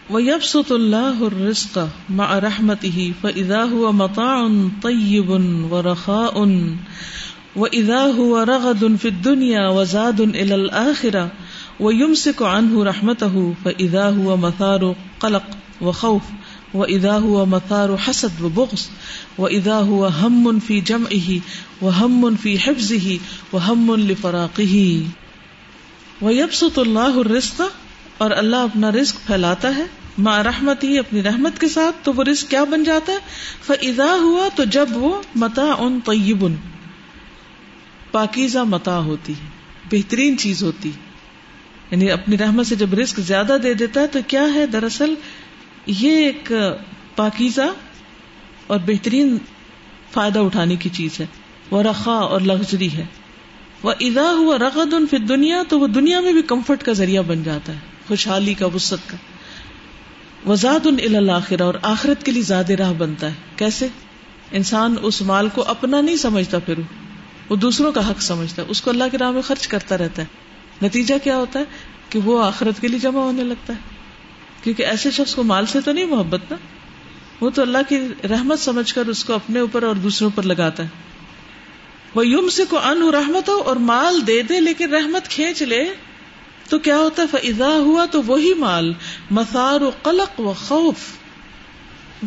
[SPEAKER 1] ويبسط الله الرزق مع رحمته فإذا هو مطاع طيب ورخاء وإذا هو رغد في الدنيا وزاد إلى الآخرة ويمسك عنه رحمته فإذا هو مثار قلق وخوف وإذا هو مثار حسد وبغض وإذا هو هم في جمعه وهم في حفظه وهم لفراقه. ويبسط الله الرزق، اور اللہ اپنا رزق پھیلاتا ہے۔ ماں رحمت ہی اپنی رحمت کے ساتھ، تو وہ رزق کیا بن جاتا ہے؟ فضا ہوا تو جب وہ متا ان طیب پاکیزہ متا ہوتی بہترین چیز ہوتی یعنی اپنی رحمت سے جب رزق زیادہ دے دیتا ہے، تو کیا ہے؟ دراصل یہ ایک پاکیزہ اور بہترین فائدہ اٹھانے کی چیز ہے۔ وہ رخا اور لگژری ہے۔ وہ ادا ہوا رقد ان پھر دنیا تو وہ دنیا میں بھی کمفرٹ کا ذریعہ بن جاتا ہے۔ خوشحالی کا وسط کا۔ وزاد ان الآخرہ اور آخرت کے لیے زیادہ راہ بنتا ہے۔ کیسے؟ انسان اس مال کو اپنا نہیں سمجھتا پھر۔ وہ دوسروں کا حق سمجھتا ہے۔ اس کو اللہ کے راہ میں خرچ کرتا رہتا ہے۔ نتیجہ کیا ہوتا ہے؟ کہ وہ آخرت کے لیے جمع ہونے لگتا ہے۔ کیونکہ ایسے شخص کو مال سے تو نہیں محبت نا؟ وہ تو اللہ کی رحمت سمجھ کر اس کو اپنے اوپر اور دوسروں پر لگاتا ہے۔ وہ یم سے کو ان رحمت ہو اور مال دے دے، لیکن رحمت کھینچ لے، تو کیا ہوتا ہے؟ فضا ہوا تو وہی مال مسار و قلق و خوف۔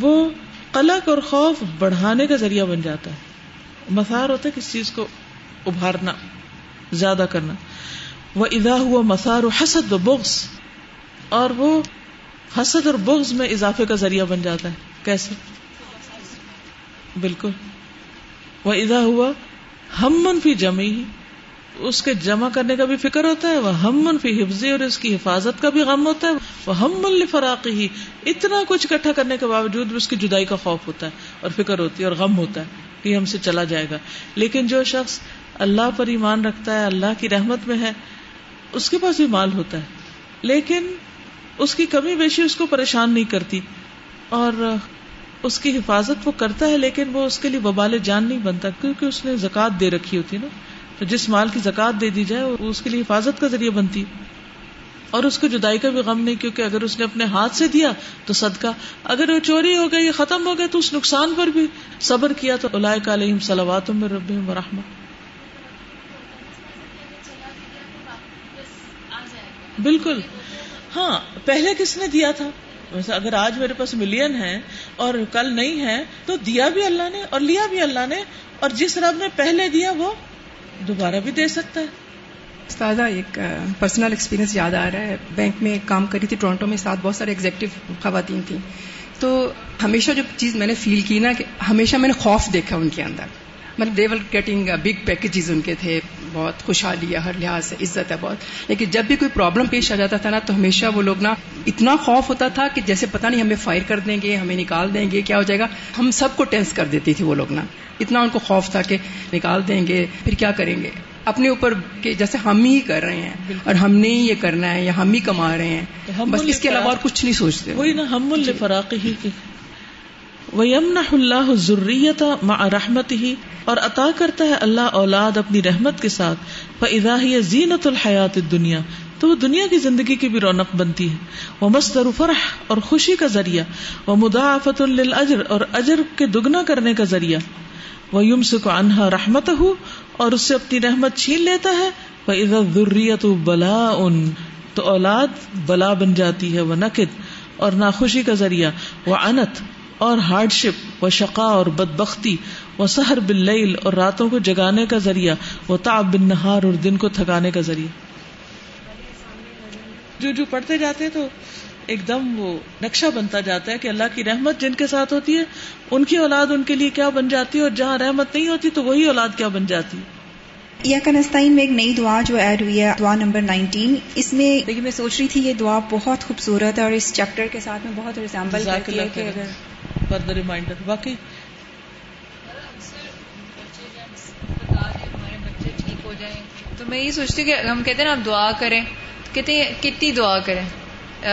[SPEAKER 1] وہ قلق اور خوف بڑھانے کا ذریعہ بن جاتا ہے۔ مسار ہوتا ہے کس چیز کو ابھارنا، زیادہ کرنا۔ وہ ادا ہوا مسار و حسد و بغض اور وہ حسد اور بغض میں اضافے کا ذریعہ بن جاتا ہے۔ کیسے؟ بالکل۔ وہ ادا ہوا ہم منفی جمی اس کے جمع کرنے کا بھی فکر ہوتا ہے۔ وہ ہم منفی حفظی اور اس کی حفاظت کا بھی غم ہوتا ہے۔ وہ ہم من فراقی ہی اتنا کچھ اکٹھا کرنے کے باوجود بھی اس کی جدائی کا خوف ہوتا ہے اور فکر ہوتی ہے اور غم ہوتا ہے کہ ہم سے چلا جائے گا۔ لیکن جو شخص اللہ پر ایمان رکھتا ہے، اللہ کی رحمت میں ہے، اس کے پاس بھی مال ہوتا ہے۔ لیکن اس کی کمی بیشی اس کو پریشان نہیں کرتی اور اس کی حفاظت وہ کرتا ہے لیکن وہ اس کے لیے وبال جان نہیں بنتا کیونکہ اس نے زکات دے رکھی ہوتی نا۔ تو جس مال کی زکات دے دی جائے وہ اس کے لیے حفاظت کا ذریعہ بنتی۔ اور اس کو جدائی کا بھی غم نہیں کیونکہ اگر اس نے اپنے ہاتھ سے دیا تو صدقہ۔ اگر وہ چوری ہو گئی یا ختم ہو گیا تو اس نقصان پر بھی صبر کیا تو علیہم سلوات میں رب رحم بالکل۔ ہاں پہلے کس نے دیا تھا؟ ویسے اگر آج میرے پاس ملین ہے اور کل نہیں ہے تو دیا بھی اللہ نے اور لیا بھی اللہ نے اور جس رب نے پہلے دیا وہ دوبارہ بھی دے سکتا ہے۔
[SPEAKER 3] استاذہ، ایک پرسنل ایکسپیرینس یاد آ رہا ہے۔ بینک میں کام کری تھی ٹورانٹو میں ساتھ بہت سارے ایگزیکٹو خواتین تھیں۔ تو ہمیشہ جو چیز میں نے فیل کی نا، کہ ہمیشہ میں نے خوف دیکھا ان کے اندر۔ مطلب they will getting big packages ان کے تھے بہت خوشحالی ہے ہر لحاظ سے عزت ہے بہت۔ لیکن جب بھی کوئی پرابلم پیش آ جاتا تھا نا تو ہمیشہ وہ لوگ نا اتنا خوف ہوتا تھا کہ جیسے پتہ نہیں ہمیں فائر کر دیں گے ہمیں نکال دیں گے کیا ہو جائے گا۔ ہم سب کو ٹینس کر دیتی تھی وہ لوگ نا۔ اتنا ان کو خوف تھا کہ نکال دیں گے پھر کیا کریں گے؟ اپنے اوپر کہ جیسے ہم ہی کر رہے ہیں اور ہم نے ہی یہ کرنا ہے یا ہم ہی کما رہے ہیں۔ بس اس کے علاوہ اور کچھ نہیں سوچتے۔
[SPEAKER 1] وہی نا ہم فراق ہی وَيَمْنَحُ اللَّهُ الزُّرِّيَّةَ مَعَ رَحْمَتِهِ اور عطا کرتا ہے اللہ اولاد اپنی رحمت کے ساتھ۔ فَإِذَا هِيَ زِينَةُ الْحَيَاةِ تو وہ دنیا کی زندگی کی بھی رونق بنتی ہے۔ وہ مستر فرح اور خوشی کا ذریعہ۔ وہ مدافعت للأجر اور اجر کے دگنا کرنے کا ذریعہ۔ وہ یم کو انہا رحمت ہو اور اس سے اپنی رحمت چھین لیتا ہے۔ وہ عزت ضروریت بلا ان تو اولاد بلا بن جاتی ہے، وہ نقد اور ناخوشی کا ذریعہ۔ وہ انت اور ہارڈ شپ و شقا اور بد بختی وہ سہر بل اور راتوں کو جگانے کا ذریعہ وہ تاب بن نہار اور دن کو تھکانے کا ذریعہ۔ جو جو پڑھتے جاتے تو ایک دم وہ نقشہ بنتا جاتا ہے کہ اللہ کی رحمت جن کے ساتھ ہوتی ہے ان کی اولاد ان کے لیے کیا بن جاتی ہے اور جہاں رحمت نہیں ہوتی تو وہی اولاد کیا بن جاتی ہے۔
[SPEAKER 6] یا کنستین میں ایک نئی دعا جو ایڈ ہوئی ہے دعا نمبر نائنٹین اس میں میں سوچ رہی تھی یہ دعا بہت خوبصورت ہے اور اس چیپٹر کے ساتھ میں بہت ریزامبل کرتی ہے کہ اگر
[SPEAKER 1] فردر ریمائنڈر باقی
[SPEAKER 7] تو میں یہ سوچتی ہوں کہ ہم کہتے ہیں نا آپ دعا کریں کہتے ہیں کتنی دعا کریں؟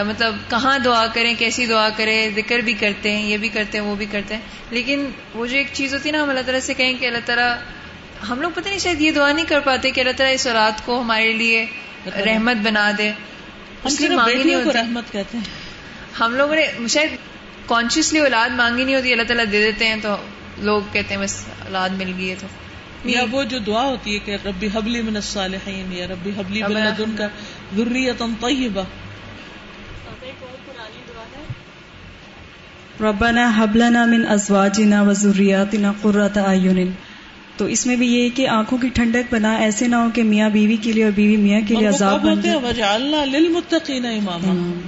[SPEAKER 7] مطلب کہاں دعا کریں کیسی دعا کریں ذکر بھی کرتے ہیں یہ بھی کرتے ہیں وہ بھی کرتے ہیں۔ لیکن وہ جو ایک چیز ہوتی ہے نا ہم اللہ تعالیٰ سے کہیں کہ اللہ تعالیٰ ہم لوگ پتہ نہیں شاید یہ دعا نہیں کر پاتے کہ اللہ تعالیٰ اس رات کو ہمارے لیے رحمت بنا دے۔
[SPEAKER 1] اس ہوتی۔ رحمت کہتے ہیں۔
[SPEAKER 7] ہم لوگوں نے شاید کانشیسلی اولاد مانگی نہیں ہوتی اللہ تعالیٰ دے دیتے ہیں تو لوگ کہتے ہیں بس اولاد مل گئی ہے تو۔
[SPEAKER 1] یا وہ جو دعا ہوتی ہے کہ ربی حبلی من الصالحین یا ربی حبلی من لدن کا ذریتا طیبہ۔
[SPEAKER 8] ربنا حبلنا من ازواجنا و ذریاتنا قرۃ اعین۔ تو اس میں بھی یہ کہ آنکھوں کی ٹھنڈک بنا ایسے نہ ہو کہ میاں بیوی کے لیے اور بیوی میاں کے لیے عذاب بن
[SPEAKER 1] جائے۔ وجعلنا للمتقین اماما۔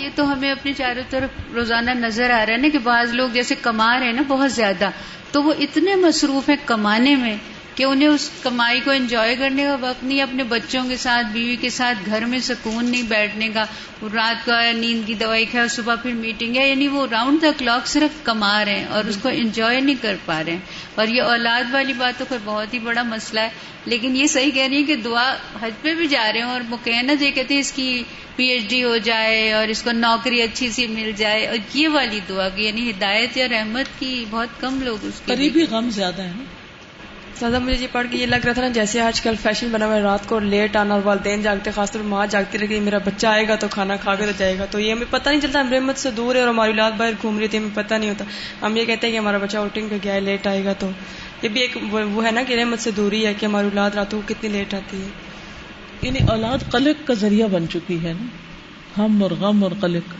[SPEAKER 9] یہ تو ہمیں اپنے چاروں طرف روزانہ نظر آ رہا ہے نا کہ بعض لوگ جیسے کما رہے ہیں نا بہت زیادہ، تو وہ اتنے مصروف ہیں کمانے میں کہ انہیں اس کمائی کو انجوائے کرنے کا وقت نہیں اپنے بچوں کے ساتھ بیوی کے ساتھ گھر میں سکون نہیں بیٹھنے کا۔ وہ رات کا نیند کی دوائی کھائے صبح پھر میٹنگ ہے یعنی وہ راؤنڈ دا کلاک صرف کما رہے ہیں اور اس کو انجوائے نہیں کر پا رہے ہیں۔ اور یہ اولاد والی بات تو کوئی بہت ہی بڑا مسئلہ ہے۔ لیکن یہ صحیح کہہ رہی ہے کہ دعا حج پہ بھی جا رہے ہیں اور مکینہ یہ کہتے ہیں اس کی پی ایچ ڈی ہو جائے اور اس کو نوکری اچھی سی مل جائے۔ اور یہ والی دعا کی یعنی ہدایت یا رحمت کی بہت کم لوگ اس
[SPEAKER 1] قریبی غم زیادہ ہے
[SPEAKER 3] سادہ مجھے یہ پڑھ کے یہ لگ رہا تھا نا، جیسے آج کل فیشن بنا ہوا ہے، رات کو لیٹ آنا اور والدین جاگتے، خاص طور ماں جاگتی رہے میرا بچہ آئے گا تو کھانا کھا کے تو جائے گا۔ تو یہ ہمیں پتہ نہیں چلتا ہم رحمت سے دور ہے اور ہماری اولاد باہر گھوم رہی تھی، ہمیں پتہ نہیں ہوتا۔ ہم یہ کہتے ہیں کہ ہمارا بچہ آؤٹنگ پہ گیا ہے لیٹ آئے گا تو۔ یہ بھی ایک وہ ہے نا کہ رحمت سے دوری ہے کہ ہماری اولاد راتوں کو کتنی لیٹ آتی ہے۔
[SPEAKER 1] یعنی اولاد قلق کا ذریعہ بن چکی ہے نا۔ ہم اور غم اور قلق۔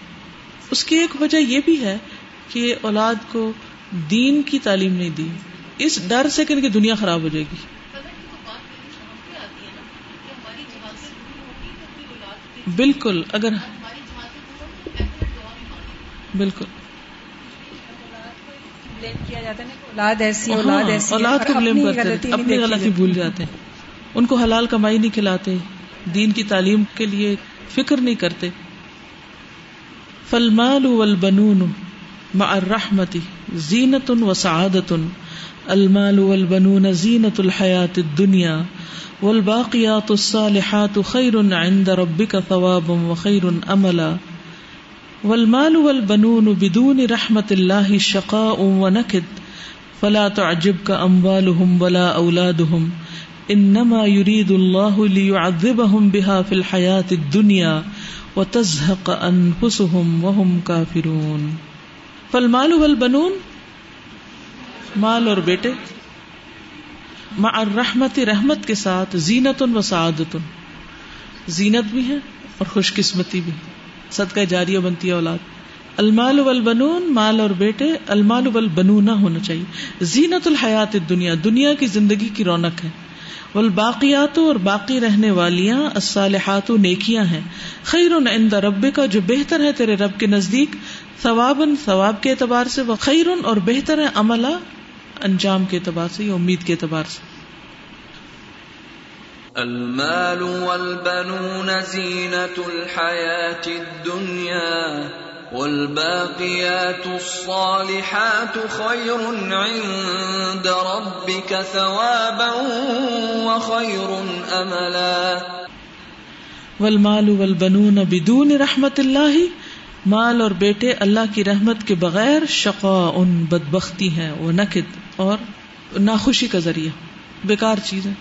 [SPEAKER 1] اس کی ایک وجہ یہ بھی ہے کہ اولاد کو دین کی تعلیم نہیں دی۔ اس ڈر سے کہ ان کی دنیا خراب ہو جائے گی۔ بالکل اگر بالکل۔
[SPEAKER 4] کیا جاتا ہے اولاد ایسی اولاد
[SPEAKER 1] ہاں،
[SPEAKER 4] ایسی
[SPEAKER 1] اولاد کو بلیم کرتے اپنی غلطی بھول جاتے ہیں۔ ان کو حلال کمائی نہیں کھلاتے دین کی تعلیم کے لیے فکر نہیں کرتے۔ فلمال والبنون مع الرحمتی زینت و سعادت المال والبنون زینت الحیات الدنیا والباقیات الصالحات خیر عند ربك ثوابا وخیر املا والمال والبنون بدون رحمت الله شقاء ونكد فلا تعجبك اموالهم ولا اولادهم انما يريد الله ليعذبهم بها في الحياة الدنيا وتزهق انفسهم وهم كافرون فالمال والبنون مال اور بیٹے مع الرحمت رحمت کے ساتھ زینت و سعادت زینت بھی ہے اور خوش قسمتی بھی صدقہ جاریہ بنتی ہے اولاد۔ المال والبنون، مال اور بیٹے، المال والبنون ہونا چاہیے۔ زینت الحیات دنیا دنیا کی زندگی کی رونق ہے۔ والباقیات اور باقی رہنے والیاں الصالحات نیکیاں ہیں۔ خیر عند رب کا جو بہتر ہے تیرے رب کے نزدیک ثوابن ثواب کے اعتبار سے وہ خیرن اور بہتر ہے عملہ انجام کے اعتبار سے یا امید کے اعتبار سے؟
[SPEAKER 10] المال والبنون زینت الحیات الدنیا والباقیات الصالحات خیر عند ربك ثوابا وخیر املا.
[SPEAKER 1] والمال والبنون بدون رحمت اللہ مال اور بیٹے اللہ کی رحمت کے بغیر شقا ان بدبختی ہیں، وہ نقد اور ناخوشی کا ذریعہ، بیکار چیز ہے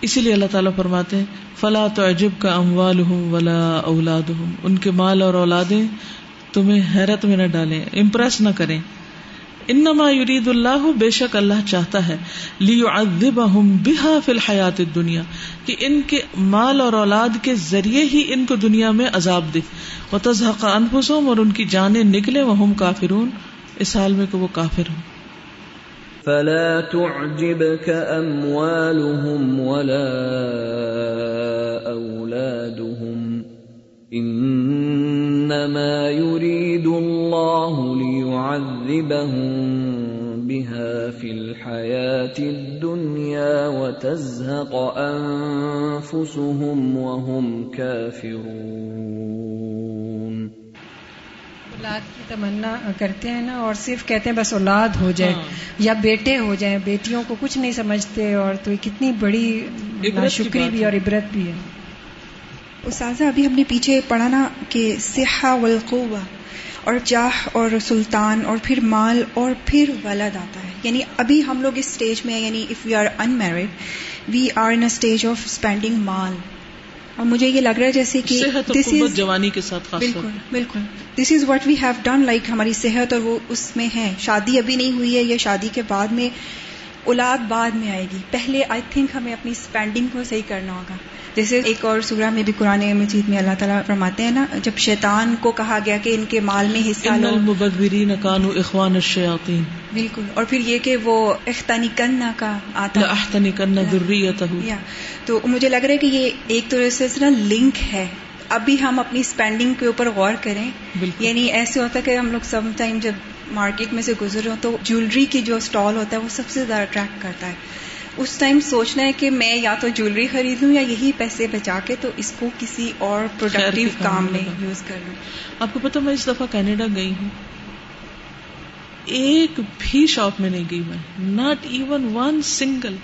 [SPEAKER 1] اسی لیے اللہ تعالیٰ فرماتے ہیں، فلا تو عجب کا اموال ہوں ولا اولاد ہوں ان کے مال اور اولادیں تمہیں حیرت میں نہ ڈالیں، امپریس نہ کریں۔ انما یرید اللہ، بے شک اللہ چاہتا ہے، لیعذبہم بہا فی الحیات الدنیا، کہ ان کے مال اور اولاد کے ذریعے ہی ان کو دنیا میں عذاب دے۔ وتزهق انفسهم اور ان کی جانیں نکلے وہم کافرون۔ اس حال میں کہ وہ کافر ہوں۔
[SPEAKER 10] فلا تعجبك اموالهم ولا اولادهم انما يريد الله ليعذبهم بها في الحياه الدنيا وتزهق انفسهم وهم كافرون.
[SPEAKER 4] اولاد کی تمنا کرتے ہیں نا اور صرف کہتے ہیں بس اولاد ہو جائے ہاں۔ یا بیٹے ہو جائیں بیٹیوں کو کچھ نہیں سمجھتے اور تو کتنی بڑی شکری بھی اور عبرت بھی ہے۔
[SPEAKER 6] اساتذہ ابھی ہم نے پیچھے پڑھا نا کہ صحا والقوہ اور جاہ اور سلطان اور پھر مال اور پھر ولد آتا ہے۔ یعنی ابھی ہم لوگ اس اسٹیج میں یعنی if we are unmarried we are in stage of spending mall. اور مجھے یہ لگ رہا ہے جیسے کہ
[SPEAKER 1] دس از جوانی کے ساتھ
[SPEAKER 6] بالکل بالکل۔ This is what we have done like ہماری صحت اور وہ اس میں ہے۔ شادی ابھی نہیں ہوئی ہے یا شادی کے بعد میں اولاد بعد میں آئے گی۔ پہلے آئی تھنک ہمیں اپنی اسپینڈنگ کو صحیح کرنا ہوگا۔ جیسے ایک اور سورہ میں بھی قرآن مجید میں اللہ تعالیٰ فرماتے ہیں نا جب شیطان کو کہا گیا کہ ان کے مال میں حصہ لو۔
[SPEAKER 1] کانو اخوان الشیاطین۔
[SPEAKER 6] بالکل۔ اور پھر یہ کہ وہ اختنی کرنا کا آتا
[SPEAKER 1] اختنی کرنا ضروری
[SPEAKER 6] تو مجھے لگ رہا ہے کہ یہ ایک طرح سے لنک ہے۔ ابھی ہم اپنی اسپینڈنگ کے اوپر غور کریں۔ یعنی ایسے ہوتا ہے کہ ہم لوگ سم ٹائم جب مارکیٹ میں سے گزر ہوں تو جیولری کی جو اسٹال ہوتا ہے وہ سب سے زیادہ اٹریکٹ کرتا ہے۔ اس ٹائم سوچنا ہے کہ میں یا تو جیولری خریدوں یا یہی پیسے بچا کے تو اس کو کسی اور پروڈکٹیو کام میں یوز کر لوں۔
[SPEAKER 1] آپ کو پتا میں اس دفعہ کینیڈا گئی ہوں۔ ایک بھی شاپ میں نہیں گئی میں۔ Not even one single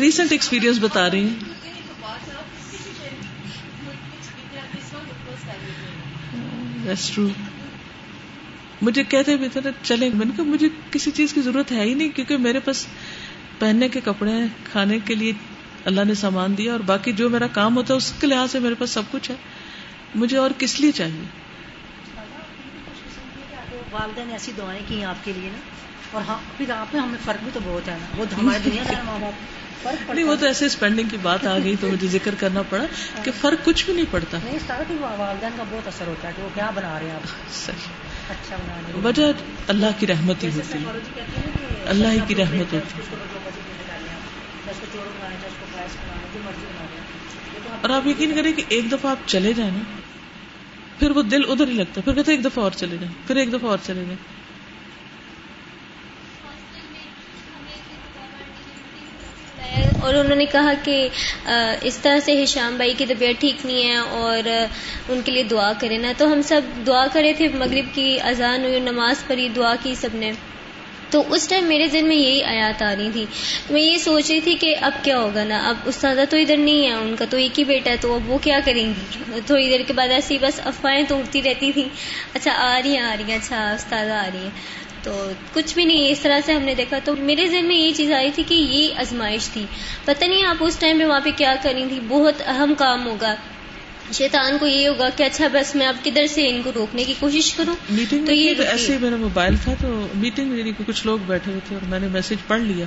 [SPEAKER 1] recent experience بتا رہی ہوں۔ ٹرو مجھے کہتے بھی تھے چلیں۔ میں نے کہا مجھے کسی چیز کی ضرورت ہے ہی نہیں کیونکہ میرے پاس پہننے کے کپڑے ہیں کھانے کے لیے اللہ نے سامان دیا اور باقی جو میرا کام ہوتا ہے اس کے لحاظ سے میرے پاس سب کچھ ہے۔ مجھے اور کس لیے چاہیے؟
[SPEAKER 11] والدہ نے ایسی دعائیں کی آپ کے لیے نا اور ہاں پھر آپ میں ہمیں فرق بھی تو بہت ہے نا۔ وہ ہمارے دنیا دار ماں باپ
[SPEAKER 1] نہیں وہ تو ایسے اسپینڈنگ کی بات آ گئی تو مجھے ذکر کرنا پڑا کہ فرق کچھ بھی نہیں پڑتا۔
[SPEAKER 11] نہیں والدین کا بہت اثر ہوتا ہے کہ وہ کیا بنا رہے ہیں آپ۔
[SPEAKER 1] صحیح
[SPEAKER 11] اچھا
[SPEAKER 1] وجہ اللہ کی رحمت ہی ہوتی۔ ہے اللہ ہی کی رحمت ہوتی۔ ہے اور آپ یقین کریں کہ ایک دفعہ آپ چلے جائیں نا پھر وہ دل ادھر ہی لگتا ہے پھر کہتے ایک دفعہ اور چلے جائیں پھر ایک دفعہ اور چلے جائیں۔
[SPEAKER 12] اور انہوں نے کہا کہ اس طرح سے ہشام بھائی کی طبیعت ٹھیک نہیں ہے اور ان کے لیے دعا کرے نا۔ تو ہم سب دعا کرے تھے، مغرب کی اذان ہوئی، نماز پڑھی، دعا کی سب نے۔ تو اس ٹائم میرے ذہن میں یہی آیات آ رہی تھی۔ میں یہ سوچ رہی تھی کہ اب کیا ہوگا نا۔ اب استاذہ تو ادھر نہیں ہے، ان کا تو ایک ہی بیٹا ہے، تو اب وہ کیا کریں گی؟ تھوڑی دیر کے بعد ایسی بس افواہیں تو اٹھتی رہتی تھیں۔ اچھا آ رہی ہیں، آ رہی ہیں۔ اچھا استاذہ آ رہی ہیں۔ تو کچھ بھی نہیں اس طرح سے ہم نے دیکھا۔ تو میرے ذہن میں یہ چیز آئی تھی کہ یہ ازمائش تھی۔ پتہ نہیں آپ اس ٹائم پہ وہاں پہ کیا کریں تھی بہت اہم کام ہوگا۔ شیطان کو یہ ہوگا کہ اچھا بس میں اب کدھر سے ان کو روکنے کی کوشش کروں۔
[SPEAKER 1] میٹنگ تو یہ ایسے میرا موبائل تھا تو میٹنگ یعنی کہ کچھ لوگ بیٹھے ہوئے تھے اور میں نے میسج پڑھ لیا۔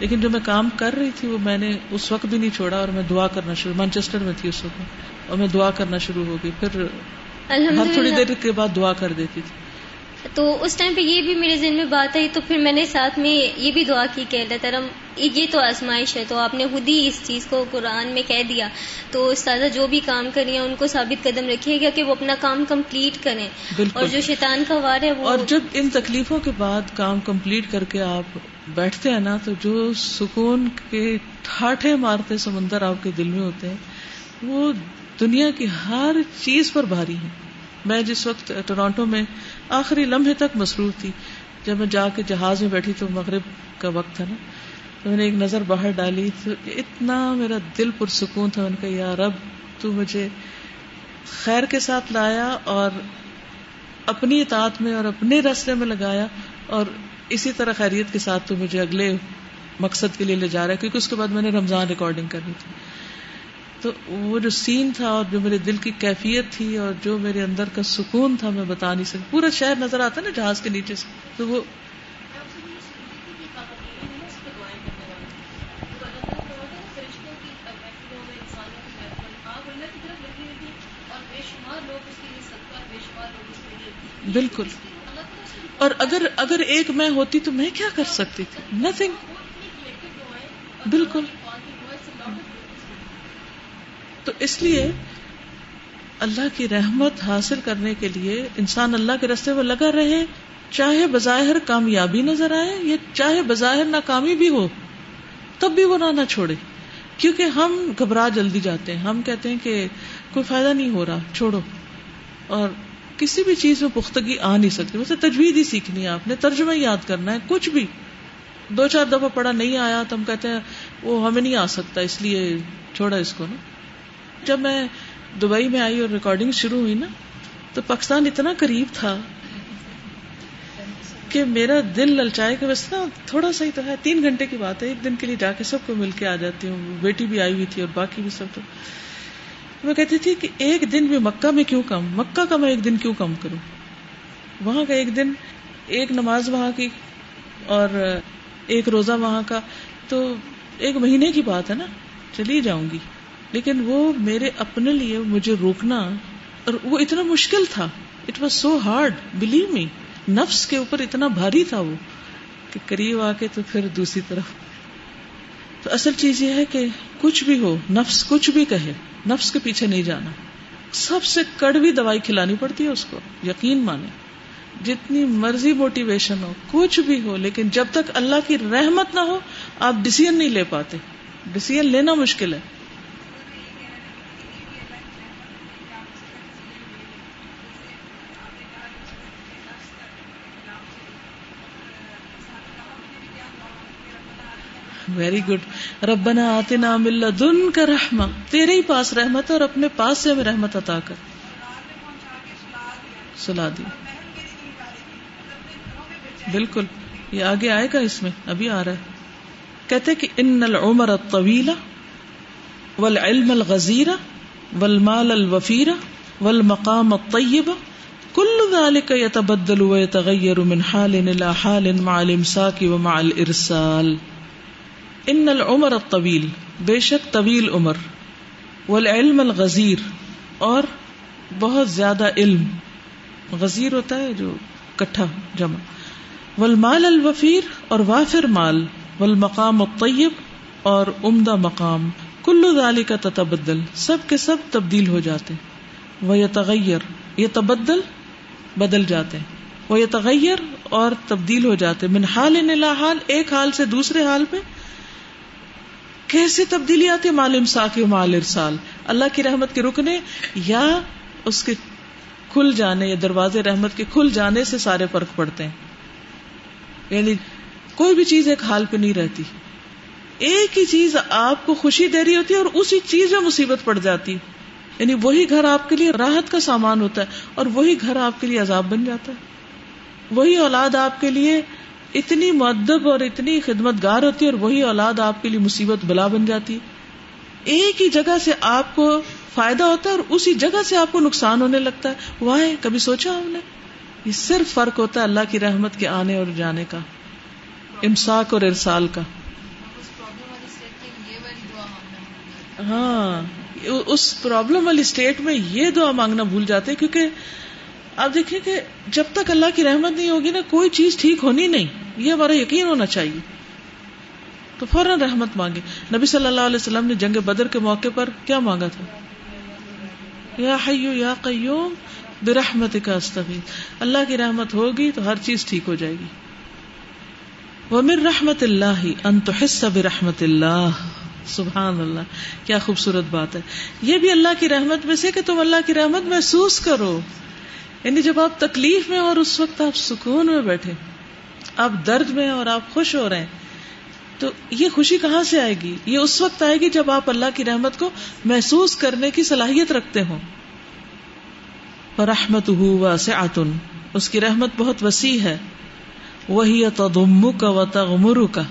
[SPEAKER 1] لیکن جو میں کام کر رہی تھی وہ میں نے اس وقت بھی نہیں چھوڑا اور میں دعا کرنا شروع مانچسٹر میں تھی اس وقت۔ اور میں دعا کرنا شروع ہو گئی۔ پھر ہر تھوڑی دیر کے بعد دعا کر دیتی تھی۔
[SPEAKER 12] تو اس ٹائم پہ یہ بھی میرے ذہن میں بات آئی تو پھر میں نے ساتھ میں یہ بھی دعا کی کہ اللہ تعالیٰ یہ تو آزمائش ہے تو آپ نے خود ہی اس چیز کو قرآن میں کہہ دیا۔ تو استاذہ جو بھی کام کریں ان کو ثابت قدم رکھیے گا کہ وہ اپنا کام کمپلیٹ کریں۔ اور جو شیطان کا وار ہے وہ
[SPEAKER 1] اور جب ان تکلیفوں کے بعد کام کمپلیٹ کر کے آپ بیٹھتے ہیں نا تو جو سکون کے ٹھاٹھے مارتے سمندر آپ کے دل میں ہوتے ہیں وہ دنیا کی ہر چیز پر بھاری ہے میں جس وقت ٹورانٹو میں آخری لمحے تک مصروف تھی۔ جب میں جا کے جہاز میں بیٹھی تو مغرب کا وقت تھا نا۔ تو میں نے ایک نظر باہر ڈالی تو اتنا میرا دل پرسکون تھا۔ ان کا یار اب تو مجھے خیر کے ساتھ لایا اور اپنی اطاعت میں اور اپنے رستے میں لگایا اور اسی طرح خیریت کے ساتھ تو مجھے اگلے مقصد کے لیے لے جا رہا ہے، کیونکہ اس کے بعد میں نے رمضان ریکارڈنگ کرنی تھی۔ تو وہ جو سین تھا اور جو میرے دل کی کیفیت تھی اور جو میرے اندر کا سکون تھا میں بتا نہیں سکتی۔ پورا شہر نظر آتا نا جہاز کے نیچے سے۔ تو وہ بالکل۔ اور اگر اگر ایک میں ہوتی تو میں کیا کر سکتی تھی؟ نتھنگ بالکل۔ تو اس لیے اللہ کی رحمت حاصل کرنے کے لیے انسان اللہ کے رستے میں لگا رہے، چاہے بظاہر کامیابی نظر آئے یا چاہے بظاہر ناکامی بھی ہو، تب بھی وہ نہ چھوڑے۔ کیونکہ ہم گھبرا جلدی جاتے ہیں۔ ہم کہتے ہیں کہ کوئی فائدہ نہیں ہو رہا، چھوڑو۔ اور کسی بھی چیز میں پختگی آ نہیں سکتی۔ ویسے تجوید ہی سیکھنی ہے آپ نے، ترجمہ یاد کرنا ہے، کچھ بھی۔ دو چار دفعہ پڑھا نہیں آیا تو ہم کہتے ہیں وہ ہمیں نہیں آ سکتا، اس لیے چھوڑا اس کو نا۔ جب میں دبئی میں آئی اور ریکارڈنگ شروع ہوئی نا، تو پاکستان اتنا قریب تھا کہ میرا دل للچائے کہ بس نا، تھوڑا سا ہی تو ہے، تین گھنٹے کی بات ہے، ایک دن کے لیے جا کے سب کو مل کے آ جاتی ہوں، بیٹی بھی آئی ہوئی تھی اور باقی بھی سب تو۔ میں کہتی تھی کہ ایک دن بھی مکہ میں کیوں کم؟ مکہ کا میں ایک دن کیوں کم کروں؟ وہاں کا ایک دن، ایک نماز وہاں کی اور ایک روزہ وہاں کا، تو ایک مہینے کی بات ہے نا، چلی جاؤں گی۔ لیکن وہ میرے اپنے لیے مجھے روکنا اور وہ اتنا مشکل تھا۔ It was so hard believe me نفس کے اوپر اتنا بھاری تھا وہ کہ قریب آ کے تو پھر دوسری طرف۔ تو اصل چیز یہ ہے کہ کچھ بھی ہو، نفس کچھ بھی کہے، نفس کے پیچھے نہیں جانا۔ سب سے کڑوی دوائی کھلانی پڑتی ہے اس کو، یقین مانے۔ جتنی مرضی موٹیویشن ہو، کچھ بھی ہو، لیکن جب تک اللہ کی رحمت نہ ہو، آپ ڈسیزن نہیں لے پاتے۔ ڈسیزن لینا مشکل ہے۔ ویری گڈ ربنا آتے نام دن کا رحم تیرے ہی پاس رحمت اور اپنے پاس سے ہمیں رحمت عطا کر۔ سلا دی۔ بالکل۔ یہ آگے آئے گا اس میں۔ ابھی آ رہا ہے۔ کہتے کہ ان العمر الطویل والعلم الغزیر والمال الوفیر والمقام الطیب کل ذلك يتبدل ويتغير من حال الى حال مع الامساك ومع الارسال۔ ان العمر الطویل، بے شک طویل عمر، والعلم الغزیر، اور بہت زیادہ علم۔ غزیر ہوتا ہے جو کٹھا جمع۔ والمال الوفیر، اور وافر مال۔ والمقام الطیب، اور عمدہ مقام۔ کلو ذالی کا تتبدل، سب کے سب تبدیل ہو جاتے۔ وہ یہ تغیر یہ تبدل بدل جاتے۔ وہ یہ تغیر اور تبدیل ہو جاتے۔ من حال ان حال، ایک حال سے دوسرے حال پہ۔ کیسے تبدیلی آتی ہے مال امساک مال ارسال؟ اللہ کی رحمت کے رکنے یا اس کے کھل جانے یا دروازے رحمت کے کھل جانے سے سارے فرق پڑتے ہیں؟ یعنی کوئی بھی چیز ایک حال پہ نہیں رہتی۔ ایک ہی چیز آپ کو خوشی دے رہی ہوتی ہے اور اسی چیز میں مصیبت پڑ جاتی۔ یعنی وہی گھر آپ کے لیے راحت کا سامان ہوتا ہے اور وہی گھر آپ کے لیے عذاب بن جاتا ہے۔ وہی اولاد آپ کے لیے اتنی مدب اور اتنی خدمت گار ہوتی ہے اور وہی اولاد آپ کے لیے مصیبت بلا بن جاتی ایک ہی جگہ سے آپ کو فائدہ ہوتا ہے اور اسی جگہ سے آپ کو نقصان ہونے لگتا ہے۔ وہ کبھی سوچا ہم نے؟ یہ صرف فرق ہوتا ہے اللہ کی رحمت کے آنے اور جانے کا، امساک اور ارسال کا۔ ہاں اس پرابلم والی اسٹیٹ میں یہ دعا مانگنا بھول جاتے کیونکہ آپ دیکھیں کہ جب تک اللہ کی رحمت نہیں ہوگی نا، کوئی چیز ٹھیک ہونی نہیں۔ یہ ہمارا یقین ہونا چاہیے۔ تو فوراً رحمت مانگے نبی صلی اللہ علیہ وسلم نے جنگ بدر کے موقع پر کیا مانگا تھا؟ یا حیو یا قیوم برحمت کا اللہ کی رحمت ہوگی تو ہر چیز ٹھیک ہو جائے گی۔ ومن رحمت اللہ انتحس برحمت اللہ سبحان اللہ کیا خوبصورت بات ہے۔ یہ بھی اللہ کی رحمت میں سے کہ تم اللہ کی رحمت محسوس کرو۔ یعنی جب آپ تکلیف میں اور اس وقت آپ سکون میں بیٹھے، آپ درد میں اور آپ خوش ہو رہے ہیں، تو یہ خوشی کہاں سے آئے گی؟ یہ اس وقت آئے گی جب آپ اللہ کی رحمت کو محسوس کرنے کی صلاحیت رکھتے ہوں۔ رحمت ہو سے آتن اس کی رحمت بہت وسیع ہے۔ وہی تدم کا و تغمر کا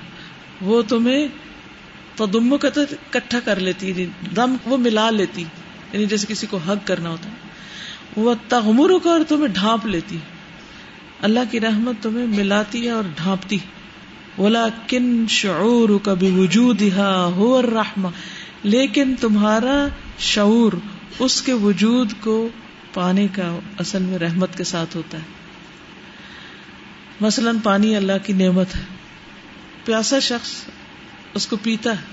[SPEAKER 1] وہ تمہیں تدم کا تو اکٹھا کر لیتی یعنی دم وہ ملا لیتی یعنی جیسے کسی کو حق کرنا ہوتا ہے۔ وہ تغمر کا اور تمہیں ڈھانپ لیتی اللہ کی رحمت تمہیں ملاتی ہے اور ڈھانپتی۔ بولا کن شعور کبھی وجود ہو رحم لیکن تمہارا شعور اس کے وجود کو پانے کا اصل میں رحمت کے ساتھ ہوتا ہے۔ مثلاً پانی اللہ کی نعمت ہے۔ پیاسا شخص اس کو پیتا ہے۔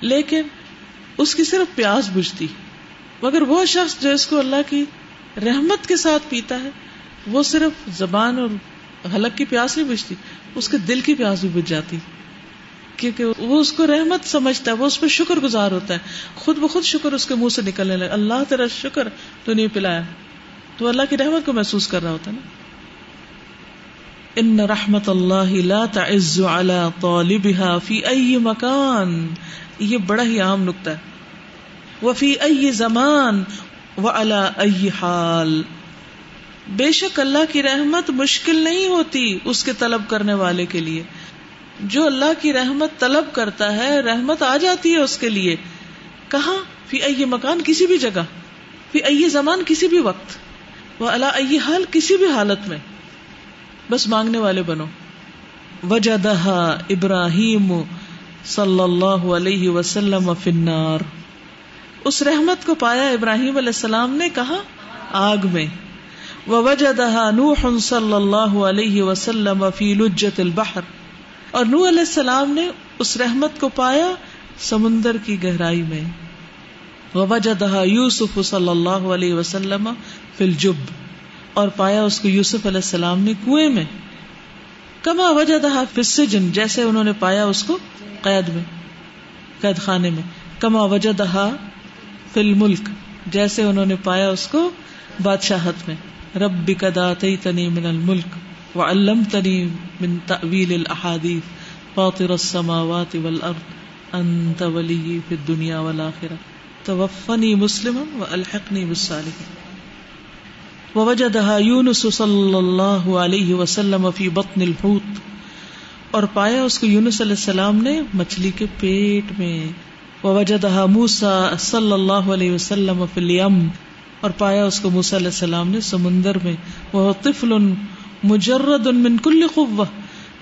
[SPEAKER 1] لیکن اس کی صرف پیاس بجھتی۔ مگر وہ شخص جو اس کو اللہ کی رحمت کے ساتھ پیتا ہے، وہ صرف زبان اور حلق کی پیاس نہیں بجتی اس کے دل کی پیاس بھی بجھ جاتی۔ کیونکہ وہ اس کو رحمت سمجھتا ہے، وہ اس پہ شکر گزار ہوتا ہے۔ خود بخود شکر اس کے منہ سے نکلنے لگا۔ اللہ تیرا شکر تو نہیں پلایا۔ تو اللہ کی رحمت کو محسوس کر رہا ہوتا ہے نا۔ ان رحمت اللہ لا تعز على طالبها فی ای مکان۔ یہ بڑا ہی عام نقطہ ہے۔ وفی ائی زمان و اللہ حال۔ بے شک اللہ کی رحمت مشکل نہیں ہوتی اس کے طلب کرنے والے کے لیے۔ جو اللہ کی رحمت طلب کرتا ہے، رحمت آ جاتی ہے اس کے لیے۔ کہاں؟ فی ائی مکان کسی بھی جگہ۔ فی ائی زمان کسی بھی وقت۔ وہ اللہ ائی حال کسی بھی حالت میں۔ بس مانگنے والے بنو۔ وجہ ابراہیم صلی اللہ علیہ وسلم فنار اس رحمت کو پایا ابراہیم علیہ السلام نے کہا، آگ میں۔ نوح صلی اللہ علیہ وسلم فی لجت البحر۔ اور نو علیہ السلام نے اس رحمت کو پایا سمندر کی گہرائی میں۔ وجدہ یوسف صلی اللہ علیہ وسلم فل جب اور پایا اس کو یوسف علیہ السلام نے کنویں میں۔ کما وجدہ فسجن جیسے انہوں نے پایا اس کو قید میں، قید خانے میں۔ کما وجدہ فل ملک جیسے انہوں نے پایا اس کو بادشاہت میں۔ رب کدا تنی من الملک و علم تنی من تعویل الحادیث فاطر السماوات والارض، انت ولی فی الدنیا والآخرہ۔ توفنی مسلم و الحقنی بالصالحین۔ ووجدها یونس صلی اللہ علیہ وسلم فی بطن الحوت۔ اور پایا اس کو یونس علیہ السلام نے مچھلی کے پیٹ میں۔ ووجدها موسى صلی اللہ علیہ وسلم فی الیم اور پایا اس کو موسیٰ علیہ السلام نے سمندر میں۔ وہ طفل مجرد من کل قوہ